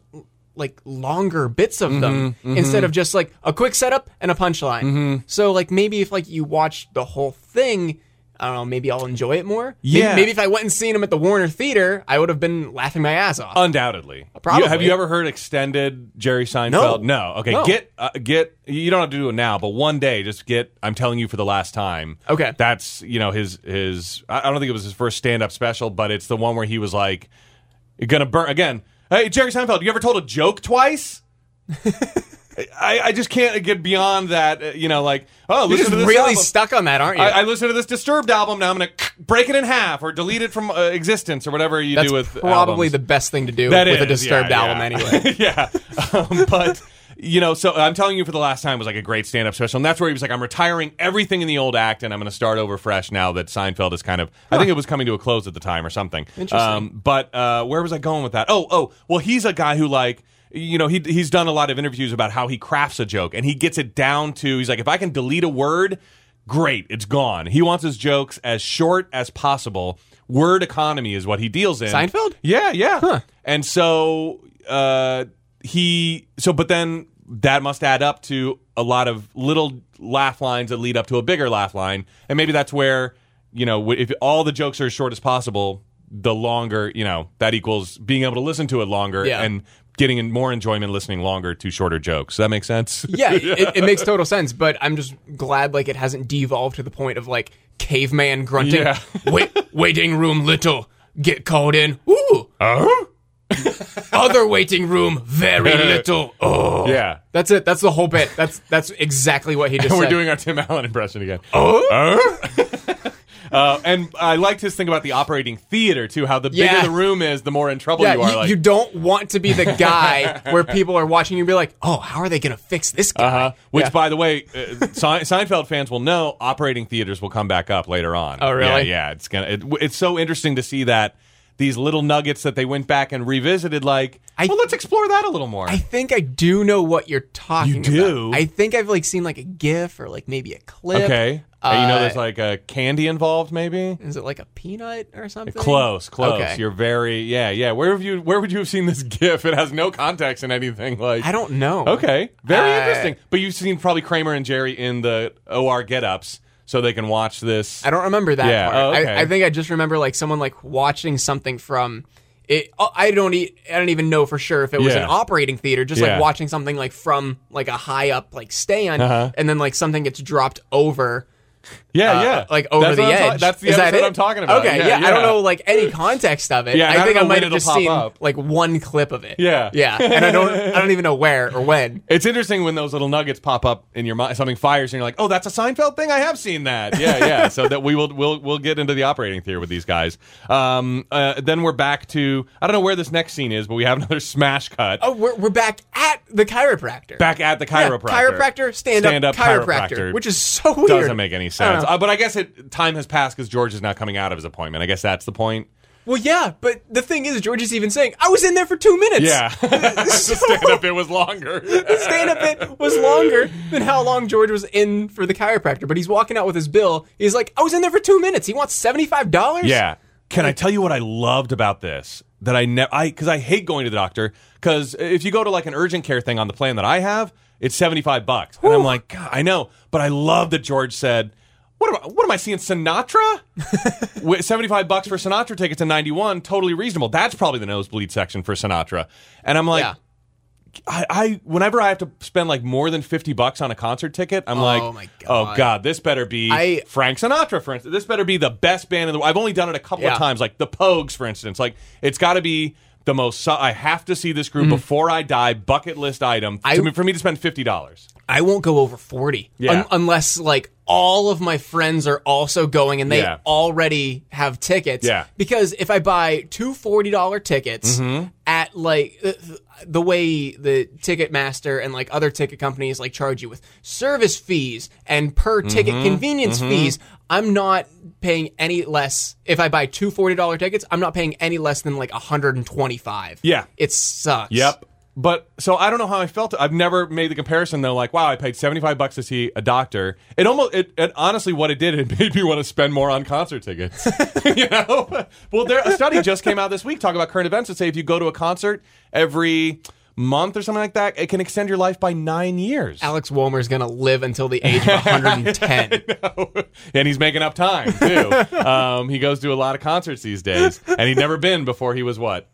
like longer bits of them Mm-hmm, instead of just like a quick setup and a punchline. So like maybe if like you watch the whole thing, I don't know, maybe I'll enjoy it more. Maybe- Yeah. Maybe, if I went and seen him at the Warner Theater, I would have been laughing my ass off. Undoubtedly. Probably. You- have you ever heard extended Jerry Seinfeld? No. Okay. No. Get uh, get. You don't have to do it now, but one day, just get. I'm telling you for the last time. Okay. That's you know his his. I I don't think it was his first stand up special, but it's the one where he was like, gonna burn again." Hey Jerry Seinfeld, you ever told a joke twice? I, I just can't get beyond that. uh, You know, like oh, You're listen just to this really album. stuck on that, aren't you? I, I listened to this Disturbed album. Now I'm going to break it in half or delete it from uh, existence or whatever you That's do with probably albums. the best thing to do That with a is, disturbed yeah, album yeah. anyway. yeah, um, but you know, so I'm telling you, for the last time was like a great stand-up special, and that's where he was like, "I'm retiring everything in the old act, and I'm going to start over fresh now that Seinfeld is kind of, I think it was coming to a close at the time or something." Interesting. Um, but uh, where was I going with that? Oh, oh, well, he's a guy who like. You know, he he's done a lot of interviews about how he crafts a joke and he gets it down to he's like, if I can delete a word, great, it's gone. He wants his jokes as short as possible. Word economy is what he deals in. Seinfeld? Yeah, yeah. And so uh, he so but then that must add up to a lot of little laugh lines that lead up to a bigger laugh line. And maybe that's where, you know, if all the jokes are as short as possible, the longer, you know, that equals being able to listen to it longer Yeah. and getting in more enjoyment listening longer to shorter jokes. Does that make sense? yeah, it, it makes total sense. But I'm just glad like it hasn't devolved to the point of like caveman grunting. Yeah. Wait, waiting room little, get called in. Ooh, Uh-huh. other waiting room very little. Oh, Yeah. that's it. That's the whole bit. That's that's exactly what he just We're said. doing our Tim Allen impression again. Oh, Uh, and I liked his thing about the operating theater too. How the bigger Yeah. the room is, the more in trouble yeah. you are. You, like, you don't want to be the guy where people are watching you and be like, "Oh, how are they going to fix this guy?" Uh-huh. Which, Yeah. by the way, uh, Se- Seinfeld fans will know operating theaters will come back up later on. Oh, really? Yeah, yeah. It's gonna. It, it's so interesting to see that these little nuggets that they went back and revisited. Like, I- well, let's explore that a little more. I think I do know what you're talking You do? about. I think I've like seen like a GIF or like maybe a clip. okay. Uh, you know, Uh, there's like a candy involved, maybe. Is it like a peanut or something? Close, close. Okay. You're very, yeah, yeah. Where have you? Where would you have seen this GIF? It has no context in anything. Like, I don't know. Okay, very Uh, interesting. But you've seen probably Kramer and Jerry in the OR get-ups, so they can watch this. I don't remember that Yeah, part. oh, okay. I, I think I just remember like someone like watching something from it. oh, I don't. E- I don't even know for sure if it was Yeah. an operating theater. Just Yeah. like watching something like from like a high up like stand, Uh-huh. and then like something gets dropped over. Yeah, uh, yeah, like over That's the I'm ta- edge. that's the Is that it? I'm talking about. Okay, yeah, I don't know like any context of it. Yeah, I I think don't I might have just seen up. like one clip of it. Yeah. yeah, and I don't, I don't even know where or when. It's interesting when those little nuggets pop up in your mind. Something fires, and you're like, "Oh, that's a Seinfeld thing. I have seen that." Yeah, yeah. so that we will we'll we'll get into the operating theater with these guys. Um, uh, then we're back to I don't know where this next scene is, but we have another smash cut. Oh, we're, we're back at the chiropractor. Back at the Yeah, chiropractor. chiropractor, stand up, Stand-up chiropractor, chiropractor. which is so weird. It doesn't make any sense. Uh, but I guess it time has passed because George is now coming out of his appointment. I guess that's the point. Well, yeah, but the thing is, George is even saying, I was in there for two minutes. Yeah, the stand up bit was longer. the stand up bit was longer than how long George was in for the chiropractor. But he's walking out with his bill. He's like, I was in there for two minutes. He wants $75? Yeah. Can I tell you what I loved about this? That I never, I because I hate going to the doctor. Because if you go to like an urgent care thing on the plan that I have, it's seventy five bucks, and I'm like, God, I know, but I love that George said, "What am I? What am I seeing? Sinatra? With seventy five bucks for Sinatra tickets in ninety one, totally reasonable. That's probably the nosebleed section for Sinatra." And I'm like, Yeah. I, I whenever I have to spend like more than fifty bucks on a concert ticket, I'm oh like, my oh God. god, this better be I- Frank Sinatra, for instance. This better be the best band in the world. I've only done it a couple Yeah. of times, like the Pogues, for instance. Like it's got to be the most. I have to see this group mm-hmm. before I die. Bucket list item I- to for me to spend fifty dollars. I won't go over 40. Yeah. Un- unless, like, all of my friends are also going and they Yeah. already have tickets. Yeah. Because if I buy two $40 tickets Mm-hmm. at, like, the, the way the Ticketmaster and, like, other ticket companies, like, charge you with service fees and per ticket Mm-hmm. convenience fees, I'm not paying any less. If I buy two $40 tickets, I'm not paying any less than, like, 125 Yeah. It sucks. Yep. But so I don't know how I felt. I've never made the comparison though. Like, wow, I paid seventy five bucks to see a doctor. It almost, it, it honestly, what it did, it made me want to spend more on concert tickets. you know, well, there a study just came out this week talking about current events that say if you go to a concert every month or something like that, it can extend your life by nine years. Alex Womer's going to live until the age of 110. and he's making up time too. um, he goes to a lot of concerts these days, and he'd never been before he was what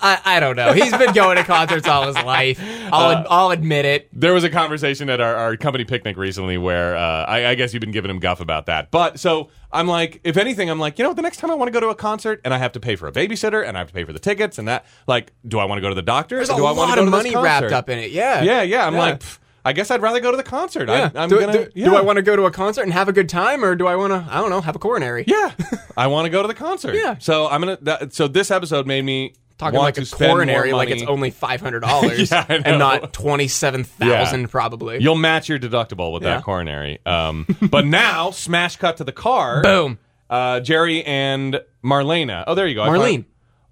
I, I don't know. He's been going to concerts all his life. I'll, Uh, I'll admit it. There was a conversation at our, our company picnic recently where uh, I, I guess you've been giving him guff about that. But so I'm like, if anything, I'm like, you know, the next time I want to go to a concert and I have to pay for a babysitter and I have to pay for the tickets and that, like, do I want to go to the doctor? There's or a do I want lot to of money wrapped up in it. Yeah. Yeah, yeah. I'm like, pff, I guess I'd rather go to the concert. Yeah. I, I'm do, gonna. do, yeah. do I want to go to a concert and have a good time, or do I want to? I don't know, have a coronary. Yeah, I want to go to the concert. Yeah. So I'm gonna. That, so this episode made me Talking like a coronary, like it's only five hundred dollars, Yeah, and not twenty seven thousand, Yeah. probably. You'll match your deductible with Yeah. that coronary. Um, but now, smash cut to the car. Boom. Uh, Jerry and Marlena. Oh, there you go. Marlene. found-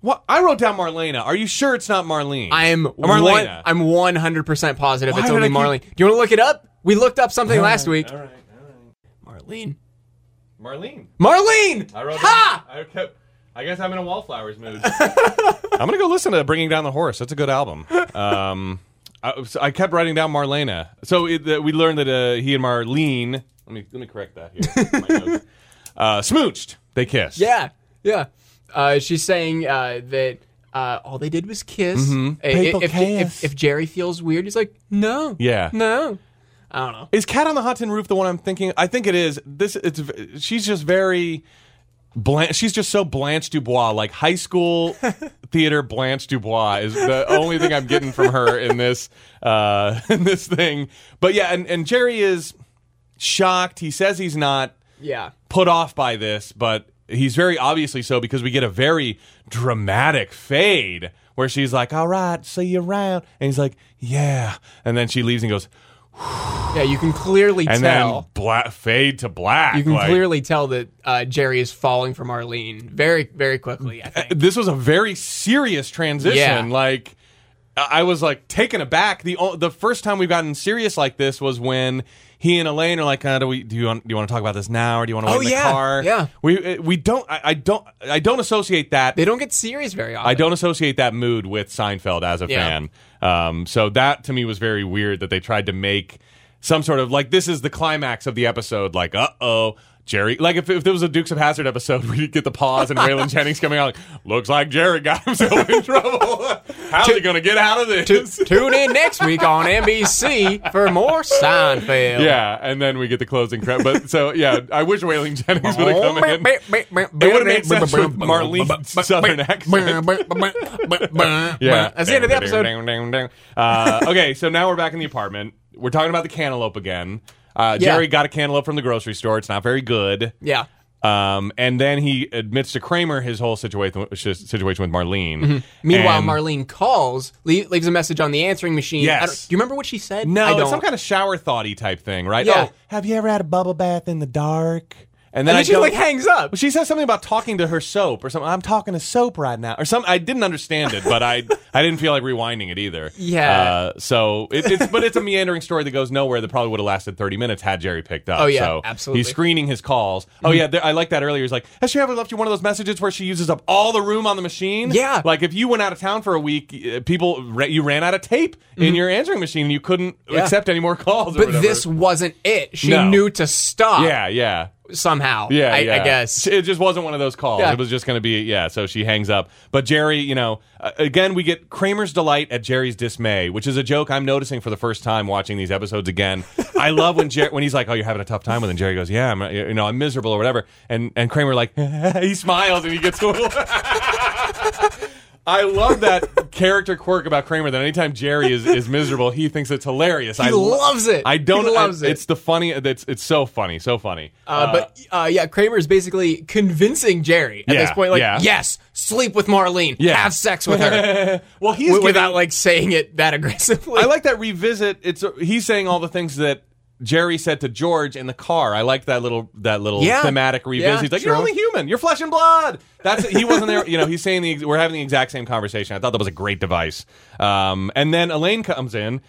what? I wrote down Marlena. Are you sure it's not Marlene? I am Marlena. one, I'm one hundred percent positive Why it's only I keep- Marlene. Do you want to look it up? We looked up something last week. All right. Marlene. Marlene. Marlene. I wrote. Ha! Down, I kept. I guess I'm in a wallflowers mood. I'm gonna go listen to "Bringing Down the Horse." That's a good album. Um, I, so I kept writing down Marlena. So it, that we learned that uh, he and Marlene. Let me let me correct that here. My notes. uh, smooched. They kissed. Yeah, yeah. Uh, she's saying uh, that uh, all they did was kiss. Mm-hmm. I- People if, kiss. If, if Jerry feels weird, he's like, no, Yeah. no. I don't know. Is Cat on the Hot Tin Roof the one I'm thinking? I think it is. This it's v- she's just very Blanche. She's just so Blanche Dubois, like high school theater Blanche Dubois is the only thing I'm getting from her in this uh, in this thing. But yeah, and, and Jerry is shocked. He says he's not Yeah. put off by this, but he's very obviously so because we get a very dramatic fade where she's like, "All right, see you around," and he's like, "Yeah," and then she leaves and goes, Yeah, you can clearly and tell. then bla- fade to black. you can like- clearly tell that uh, Jerry is falling from Arlene very, very quickly. I think. This was a very serious transition. Yeah. Like I I was like taken aback. The the first time we've gotten serious like this was when he and Elaine are like, uh, "Do we do you want do you want to talk about this now or do you want to wait Oh, in the yeah, car?" yeah. We uh, we don't. I, I don't. I don't associate that. They don't get serious very often. I don't associate that mood with Seinfeld as a Yeah. fan. Um, so that to me was very weird that they tried to make some sort of like this is the climax of the episode. Like, uh oh, Jerry. Like if, if there was a Dukes of Hazzard episode, we'd get the pause and Waylon Jennings coming out. Like, Looks like Jerry got himself in trouble. How's he gonna get out of this? Tune in next week on NBC for more Seinfeld. Yeah, and then we get the closing credit. But so yeah, I wish Waylon Jennings would have come in. It It would've made sense with Marlene's southern accent. Yeah, That's the end of the episode. Uh, okay, so now we're back in the apartment. We're talking about the cantaloupe again. Uh, Jerry got a cantaloupe from the grocery store. It's not very good. Yeah. Um, and then he admits to Kramer his whole situation situation with Marlene. Mm-hmm. Meanwhile, And- Marlene calls, le- leaves a message on the answering machine. Yes. Don't- do you remember what she said? No, I don't. it's some kind of shower thoughty type thing, right? Yeah. Oh, have you ever had a bubble bath in the dark? And then, and I then she like hangs up. She says something about talking to her soap or something. I'm talking to soap right now, or some. I didn't understand it, but I I didn't feel like rewinding it either. Yeah. Uh, so it, it's but it's a meandering story that goes nowhere. That probably would have lasted 30 minutes had Jerry picked up. Oh, yeah, so absolutely. He's screening his calls. Oh yeah, there, I like that earlier. He's like, has she ever left you one of those messages where she uses up all the room on the machine? Yeah. Like if you went out of town for a week, uh, people you ran out of tape in your answering machine and you couldn't Mm-hmm. Yeah. accept any more calls. or But this wasn't it. She No. knew to stop Yeah, yeah. Somehow. Yeah, I, yeah. I guess. it just wasn't one of those calls. Yeah. It was just going to be yeah. So she hangs up. But Jerry, you know, uh, again we get Kramer's delight at Jerry's dismay, which is a joke I'm noticing for the first time watching these episodes again. I love when Jer- when he's like, "Oh, you're having a tough time with," it. and Jerry goes, "Yeah, I'm, you know, I'm miserable or whatever," and and Kramer like he smiles and he gets a little. I love that character quirk about Kramer that anytime Jerry is, is miserable, he thinks it's hilarious. He I lo- loves it. I don't. He loves I- it. It's the funny. It's it's so funny, so funny. Uh, but uh, yeah, Kramer is basically convincing Jerry at Yeah, this point. Like, yeah. yes, sleep with Marlene. Yeah. Have sex with her. well, he's W- giving- without like saying it that aggressively. I like that revisit. It's he's saying all the things that Jerry said to George in the car. I like that little that little Yeah. thematic revisit. Yeah, he's like, "You're true. only human. You're flesh and blood." That's he wasn't there. You know, he's saying the we're having the exact same conversation. I thought that was a great device. Um, and then Elaine comes in,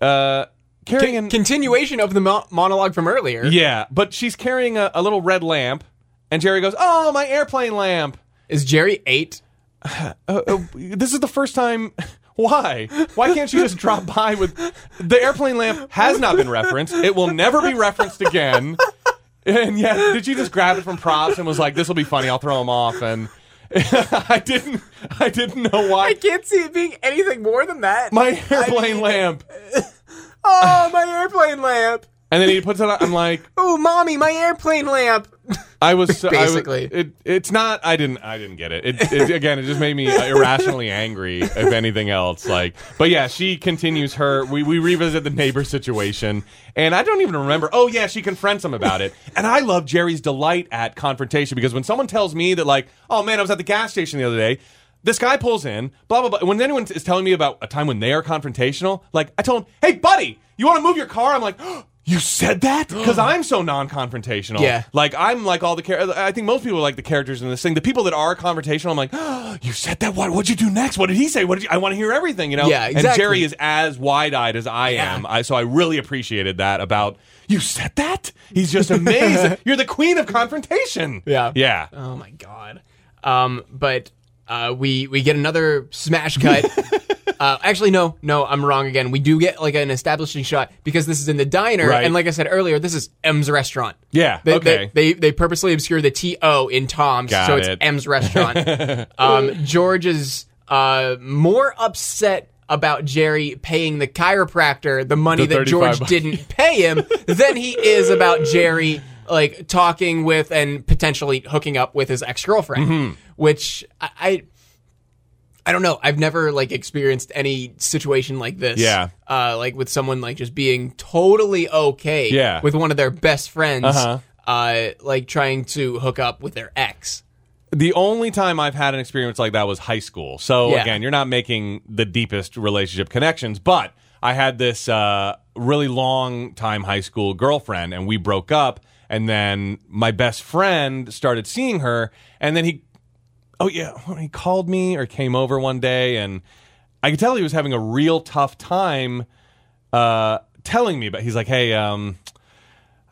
uh, carrying an, Continuation of the mo- monologue from earlier. yeah, but she's carrying a, a little red lamp, and Jerry goes, "Oh, my airplane lamp." Is Jerry eight? uh, uh, this is the first time. Why? Why can't you just drop by with the airplane lamp? Has not been referenced. It will never be referenced again. And yet, did you just grab it from props and was like, "This will be funny. I'll throw him off." And I didn't. I didn't know why. I can't see it being anything more than that. My airplane mean- lamp. oh, my airplane lamp. And then he puts it on. I'm like, Oh, mommy, my airplane lamp. I was so, I was- Basically. it, it's not. I didn't. I didn't get it. It, it. Again, it just made me irrationally angry. If anything else, like, but yeah, she continues her. We we revisit the neighbor situation, and I don't even remember. Oh yeah, she confronts him about it, and I love Jerry's delight at confrontation because when someone tells me that, like, oh man, I was at the gas station the other day. This guy pulls in, blah blah blah. When anyone is telling me about a time when they are confrontational, like I told him, "Hey, buddy, you want to move your car?" I'm like, oh, "You said that?" Because I'm so non-confrontational. Yeah. Like I'm like all the char- I think most people are like the characters in this thing. The people that are confrontational, I'm like, oh, you said that. What? What'd you do next? What did he say? What did you? I want to hear everything. You know. Yeah, exactly. And. Jerry is as wide-eyed as I Yeah. am. I so I really appreciated that about. You said that? He's just amazing. You're the queen of confrontation. Yeah. Yeah. Oh my god. Um, but uh, we we get another smash cut. uh, actually, no, no, I'm wrong again. We do get like an establishing shot because this is in the diner, Right. and like I said earlier, this is M's restaurant. Yeah, They, okay. They, they they purposely obscure the T O in Tom's, Got so it's it. M's restaurant. um, George is uh, more upset about Jerry paying the chiropractor the money The that George bucks. didn't pay him than he is about Jerry like talking with and potentially hooking up with his ex girlfriend, Mm-hmm. which I. I I don't know. I've never like experienced any situation like this. Yeah. Uh, like with someone like just being totally okay. Yeah. With one of their best friends. Uh-huh. Uh, like trying to hook up with their ex. The only time I've had an experience like that was high school. So Yeah. again, you're not making the deepest relationship connections, but I had this uh, really long time high school girlfriend, and we broke up. And then my best friend started seeing her, and then he, oh yeah, he called me or came over one day, and I could tell he was having a real tough time uh, telling me. But he's like, hey, um,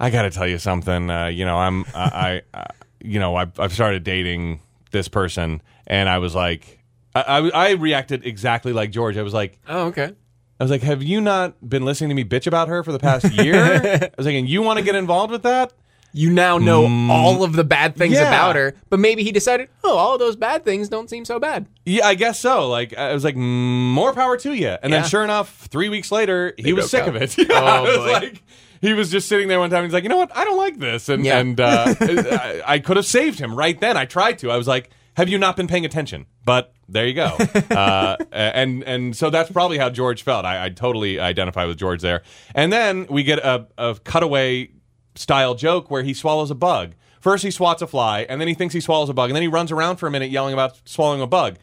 I got to tell you something. Uh, you know, I'm I, I, I you know, I've, I've started dating this person, and I was like, I, I, I reacted exactly like George. I was like, Oh, okay. I was like, have you not been listening to me bitch about her for the past year? I was like, and you want to get involved with that? You now know all of the bad things Mm. Yeah. about her, but maybe he decided, oh, all of those bad things don't seem so bad. Yeah, I guess so. Like, I was like, mm, more power to you. And Yeah. then, sure enough, three weeks later, he was sick up. of it. Yeah, Oh, was boy. like, he was just sitting there one time. He's like, you know what? I don't like this, and Yeah. and uh, I, I could have saved him right then. I tried to. I was like, have you not been paying attention? But there you go. uh, and and so that's probably how George felt. I, I totally identify with George there. And then we get a, a cutaway style joke where he swallows a bug. First he swats a fly, and then he thinks he swallows a bug, and then he runs around for a minute yelling about swallowing a bug.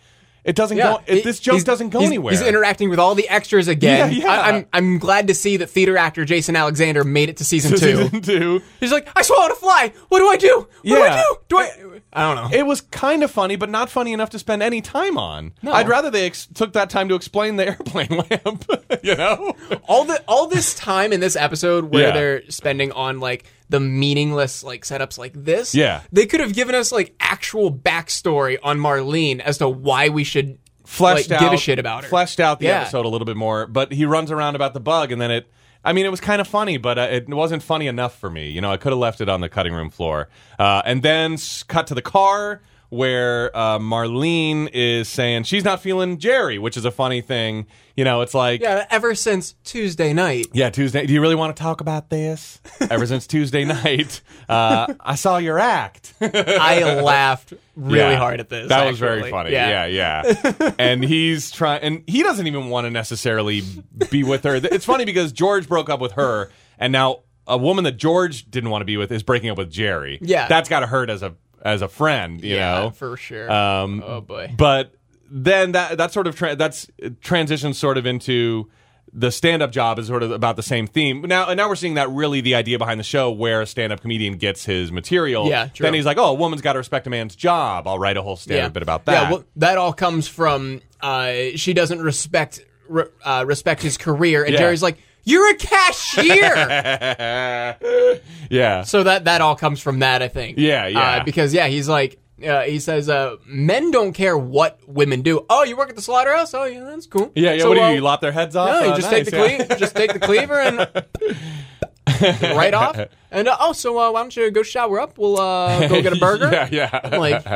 It doesn't go. It, this joke he's- doesn't go he's- anywhere. He's interacting with all the extras again. Yeah, yeah. I, am I'm glad to see that theater actor Jason Alexander made it to season two. Season two. He's like, I swallowed a fly. What do I do? What do I Yeah. do? Do I? I don't know. It was kind of funny, but not funny enough to spend any time on. No. I'd rather they ex- took that time to explain the airplane lamp. you know? all the all this time in this episode where Yeah. they're spending on like the meaningless like setups like this. Yeah. They could have given us like actual backstory on Marlene as to why we should fleshed like, out, give a shit about her. Fleshed out the Yeah. episode a little bit more, but he runs around about the bug, and then it. I mean, it was kind of funny, but uh, it wasn't funny enough for me. You know, I could have left it on the cutting room floor, uh, and then cut to the car where uh, Marlene is saying she's not feeling Jerry, which is a funny thing. You know, it's like. Yeah, ever since Tuesday night. Yeah, Tuesday. Do you really want to talk about this? Ever since Tuesday night, uh, I saw your act. I laughed really Yeah. hard at this. That was very actually. funny. Yeah, yeah. and he's trying, and he doesn't even want to necessarily be with her. It's funny because George broke up with her, and now a woman that George didn't want to be with is breaking up with Jerry. Yeah. that's got to hurt as a as a friend, you Yeah, know. for sure. Um, oh boy. But then that that sort of tra- that's transitions sort of into the stand-up job is sort of about the same theme. Now and now we're seeing that really the idea behind the show where a stand-up comedian gets his material. Yeah, true. Then he's like, "Oh, a woman's got to respect a man's job. I'll write a whole stand-up bit about that." Yeah, well, that all comes from uh, she doesn't respect re- uh, respect his career, and Yeah. Jerry's like, "You're a cashier." yeah. so that that all comes from that, I think. Yeah, yeah. Uh, because yeah, he's like. Uh, he says, uh, "Men don't care what women do. Oh, you work at the slaughterhouse? Oh, yeah, that's cool. Yeah, yeah. So, what do you, you lop their heads off? No, you Oh, just nice, take the yeah. cle- just take the cleaver and right off. And uh, oh, so uh, why don't you go shower up? We'll uh, go get a burger. yeah, yeah. I'm like,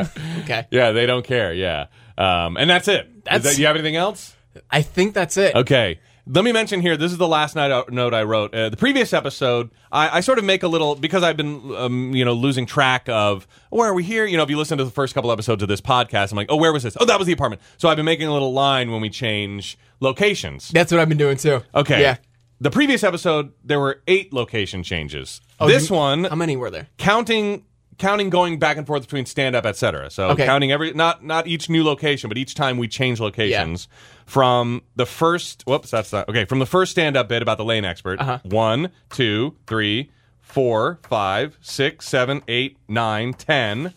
okay. yeah, they don't care. Yeah, um, and that's it. That's- that- you have anything else? I think that's it. Okay. Let me mention here. This is the last night note I wrote. Uh, the previous episode, I, I sort of make a little because I've been, um, you know, losing track of where are we here. You know, if you listen to the first couple episodes of this podcast, I'm like, oh, where was this? Oh, that was the apartment. So I've been making a little line when we change locations. That's what I've been doing too. Okay. Yeah. The previous episode, there were eight location changes. Oh, this you- one, How many were there? counting counting going back and forth between stand up etc so Okay. counting every not not each new location but each time we change locations from the first whoops that's not okay from the first stand up bit about the lane expert Uh-huh. one two three four five six seven eight nine ten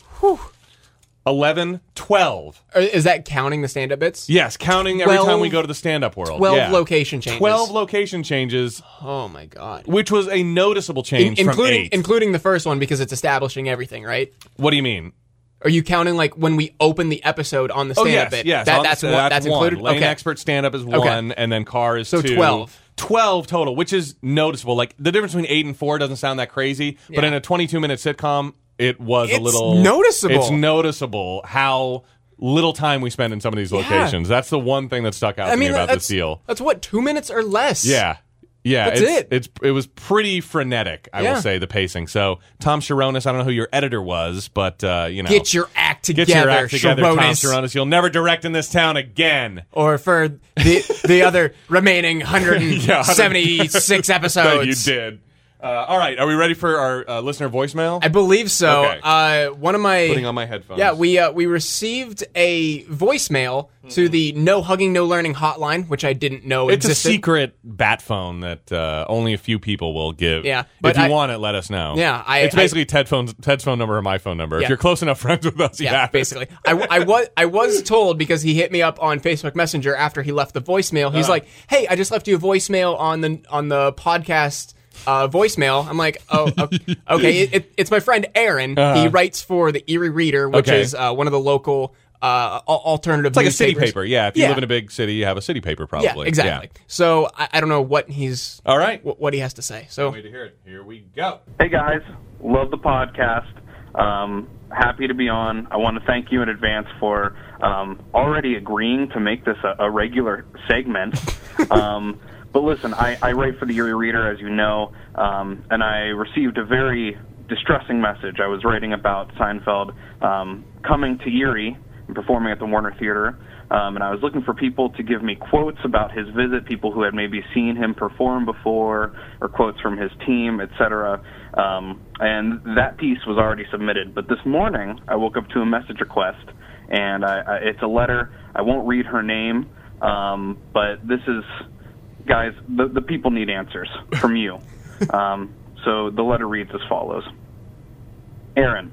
eleven twelve Or is that counting the stand-up bits? yes counting every time we go to the stand up world 12 Yeah. location changes. 12 location changes Oh my god. which was a noticeable change In- from including including the first one because it's establishing everything, right? what do you mean Are you counting like when we open the episode on the Oh stand-up oh, yes, bit? yes. That, that's one, that's one. included. Lane okay. expert stand up is one, and then car is So two. 12. 12 total, which is noticeable. Like the difference between eight and four doesn't sound that crazy, but in a 22 minute sitcom, it was a little noticeable. It's noticeable how little time we spend in some of these locations. That's the one thing that stuck out I to mean, me about this deal. That's what two minutes or less. Yeah. Yeah, That's it's, it. It's it was pretty frenetic, I Yeah. will say, the pacing. So Tom Cherones, I don't know who your editor was, but uh, you know, Get your act together, get your act together, Tom Cherones. Cherones. You'll never direct in this town again. Or for the the other remaining 176 that episodes. you did. Uh, all right, are we ready for our uh, listener voicemail? I believe so. Okay. Uh, one of my Putting on my headphones. Yeah, we uh, we received a voicemail to the No Hugging No Learning hotline, which I didn't know it's a secret bat phone that uh, only a few people will give. Yeah, but if you I- want it, let us know. Yeah, I- it's basically Ted phone's, Ted's phone number or my phone number. If you're close enough friends with us, you Yeah, have it. basically. I, I was I was told because he hit me up on Facebook Messenger after he left the voicemail. He's Uh-huh. like, "Hey, I just left you a voicemail on the on the podcast." Uh, voicemail. I'm like, oh, okay. okay. It, it, it's my friend Aaron. He writes for the Erie Reader, which Uh-huh. Okay. is uh, one of the local uh, alternative. It's like a city paper. Yeah, if you Yeah. live in a big city, you have a city paper probably. Yeah, probably. exactly. So I, I don't know what he's All right. what, what he has to say. So Wait to hear it. Here we go. Hey guys, love the podcast. Um, happy to be on. I want to thank you in advance for um, already agreeing to make this a, a regular segment. um, but listen, I, I write for the Erie Reader, as you know, um, and I received a very distressing message. I was writing about Seinfeld um, coming to Erie and performing at the Warner Theater. Um, and I was looking for people to give me quotes about his visit, people who had maybe seen him perform before, or quotes from his team, etc. Um, and that piece was already submitted. But this morning, I woke up to a message request, and I, I, it's a letter. I won't read her name, um, but this is, guys, the, the people need answers from you. um, so the letter reads as follows Aaron,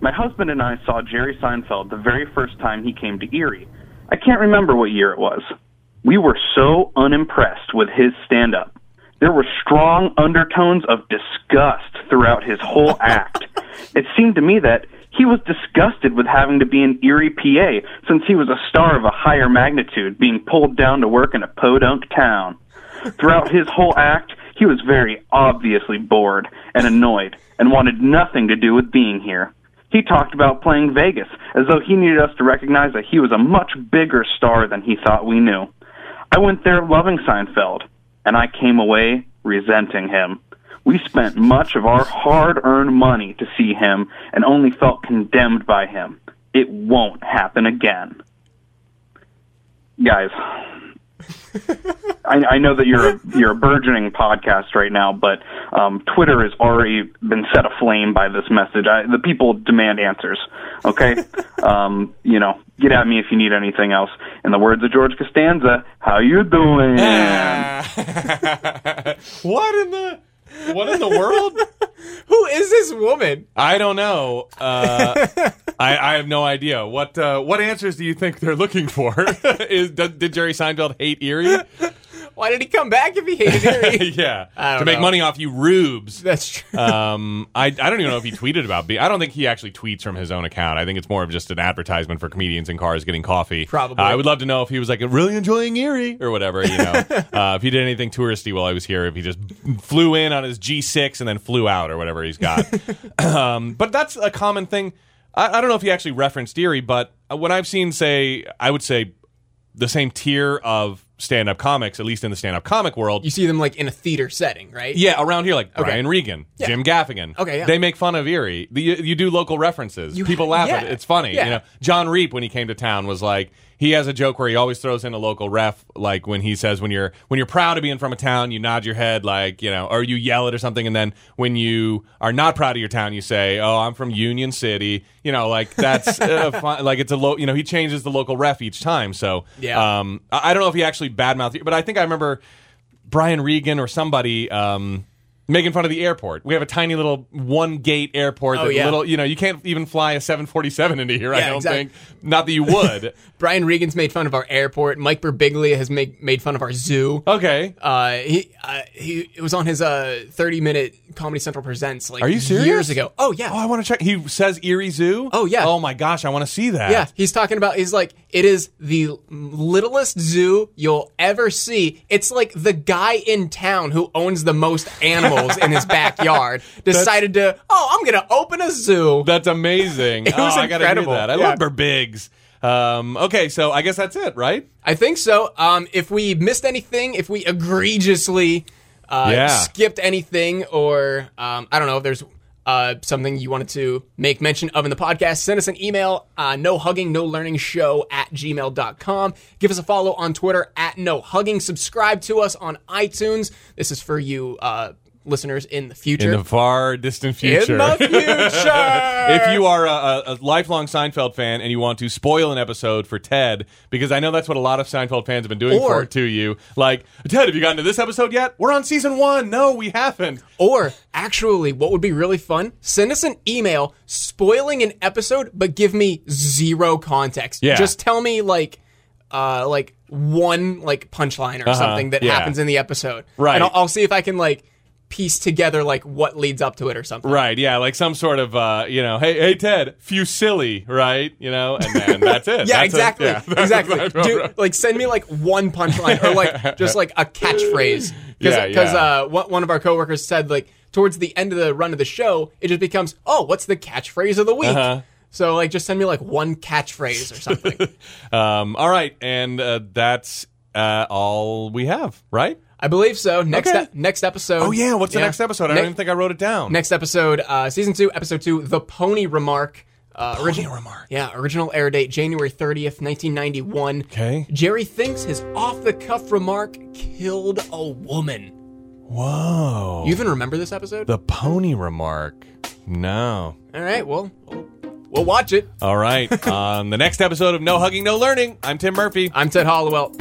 my husband and I saw Jerry Seinfeld the very first time he came to Erie. I can't remember what year it was. We were so unimpressed with his stand up. There were strong undertones of disgust throughout his whole act. It seemed to me that he was disgusted with having to be in Erie, PA, since he was a star of a higher magnitude being pulled down to work in a podunk town. Throughout his whole act, he was very obviously bored and annoyed and wanted nothing to do with being here. He talked about playing Vegas as though he needed us to recognize that he was a much bigger star than he thought we knew. I went there loving Seinfeld, and I came away resenting him. We spent much of our hard earned money to see him and only felt condemned by him. It won't happen again. Guys, I, I know that you're a, you're a burgeoning podcast right now, but um, Twitter has already been set aflame by this message. I, the people demand answers. Okay, um, you know, get at me if you need anything else. In the words of George Costanza, "How you doing?" what in the what in the world? who is this woman? I don't know. Uh, I, I have no idea. What uh, what answers do you think they're looking for? Is did, did Jerry Seinfeld hate Erie? Why did he come back if he hated Erie? yeah, to make know. money off you rubes. That's true. um, I, I don't even know if he tweeted about me. I don't think he actually tweets from his own account. I think it's more of just an advertisement for comedians in cars getting coffee. Probably. Uh, I would love to know if he was like really enjoying Erie or whatever. You know, uh, if he did anything touristy while I was here, if he just flew in on his G6 and then flew out or whatever he's got. um, but that's a common thing. I, I don't know if he actually referenced Erie, but when I've seen, say, I would say the same tier of stand-up comics, at least in the stand-up comic world, you see them like in a theater setting, right? yeah, around here, like Okay. Brian Regan, Yeah. Jim Gaffigan. Okay, yeah. They make fun of Erie. You, you do local references. You- People laugh at it. It's funny. Yeah. You know, Jon Reep when he came to town was like he has a joke where he always throws in a local ref, like when he says when you're when you're proud of being from a town, you nod your head like you know, or you yell it or something, and then when you are not proud of your town, you say, "Oh, I'm from Union City." You know, like that's uh, fun, like it's a low. You know, he changes the local ref each time. So Yeah. um, I I don't know if he actually badmouthed, but I think I remember Brian Regan or somebody um, making fun of the airport. We have a tiny little one gate airport. Oh, that yeah. little, you know, you can't even fly a 747 into here. I don't exactly. think. Not that you would. Brian Regan's made fun of our airport. Mike Birbiglia has made made fun of our zoo. okay. Uh, he uh, he it was on his uh 30 minute Comedy Central presents like Are you serious? years ago. Oh yeah. Oh, I want to check. He says Erie Zoo. Oh, yeah. Oh my gosh, I want to see that. Yeah, he's talking about. He's like, it is the littlest zoo you'll ever see. It's like the guy in town who owns the most animals in his backyard decided to, oh, I'm gonna open a zoo. That's amazing. It was oh, I gotta hear incredible. that. I Yeah. love Birbigs. Um, okay, so I guess that's it, right? I think so. Um, if we missed anything, if we egregiously uh, Yeah. skipped anything, or um, I don't know if there's uh, something you wanted to make mention of in the podcast, send us an email, uh, no hugging, no learning show at gmail.com. Give us a follow on Twitter at no hugging. Subscribe to us on iTunes. This is for you uh, listeners in the future. In the far distant future. In the future. if you are a, a, lifelong Seinfeld fan and you want to spoil an episode for Ted, because I know that's what a lot of Seinfeld fans have been doing Or- for to you, like Ted, have you gotten to this episode yet? We're on season one. No, we haven't. Or actually, what would be really fun? Send us an email spoiling an episode, but give me zero context. Yeah. Just tell me like, uh, like one like punchline or something that Uh-huh. yeah. happens in the episode. Right. And I'll, I'll see if I can like piece together like what leads up to it or something. Right? Yeah, like some sort of uh, you know, hey, hey, Ted, fusilli, right? You know, and then that's it. Yeah, That's exactly. it. Yeah, exactly. Right. like send me like one punchline or like just like a catchphrase. Yeah, Because yeah. uh, one one of our coworkers said like towards the end of the run of the show, it just becomes, oh, what's the catchphrase of the week? Uh-huh. So like just send me like one catchphrase or something. Um, all right, and uh, that's uh, all we have, right? I believe so. Next Okay. e- next episode. Oh yeah, what's the next episode? I Ne- don't even think I wrote it down. Next episode, uh, season two, episode two, the Pony Remark. Uh, Pony Remark. Yeah, original air date January thirtieth, nineteen ninety one. Okay. Jerry thinks his off the cuff remark killed a woman. Whoa. You even remember this episode? the pony remark. No. All right, well, we'll, we'll watch it. All right. On the next episode of No Hugging, No Learning, I'm Tim Murphy. I'm Ted Hollowell.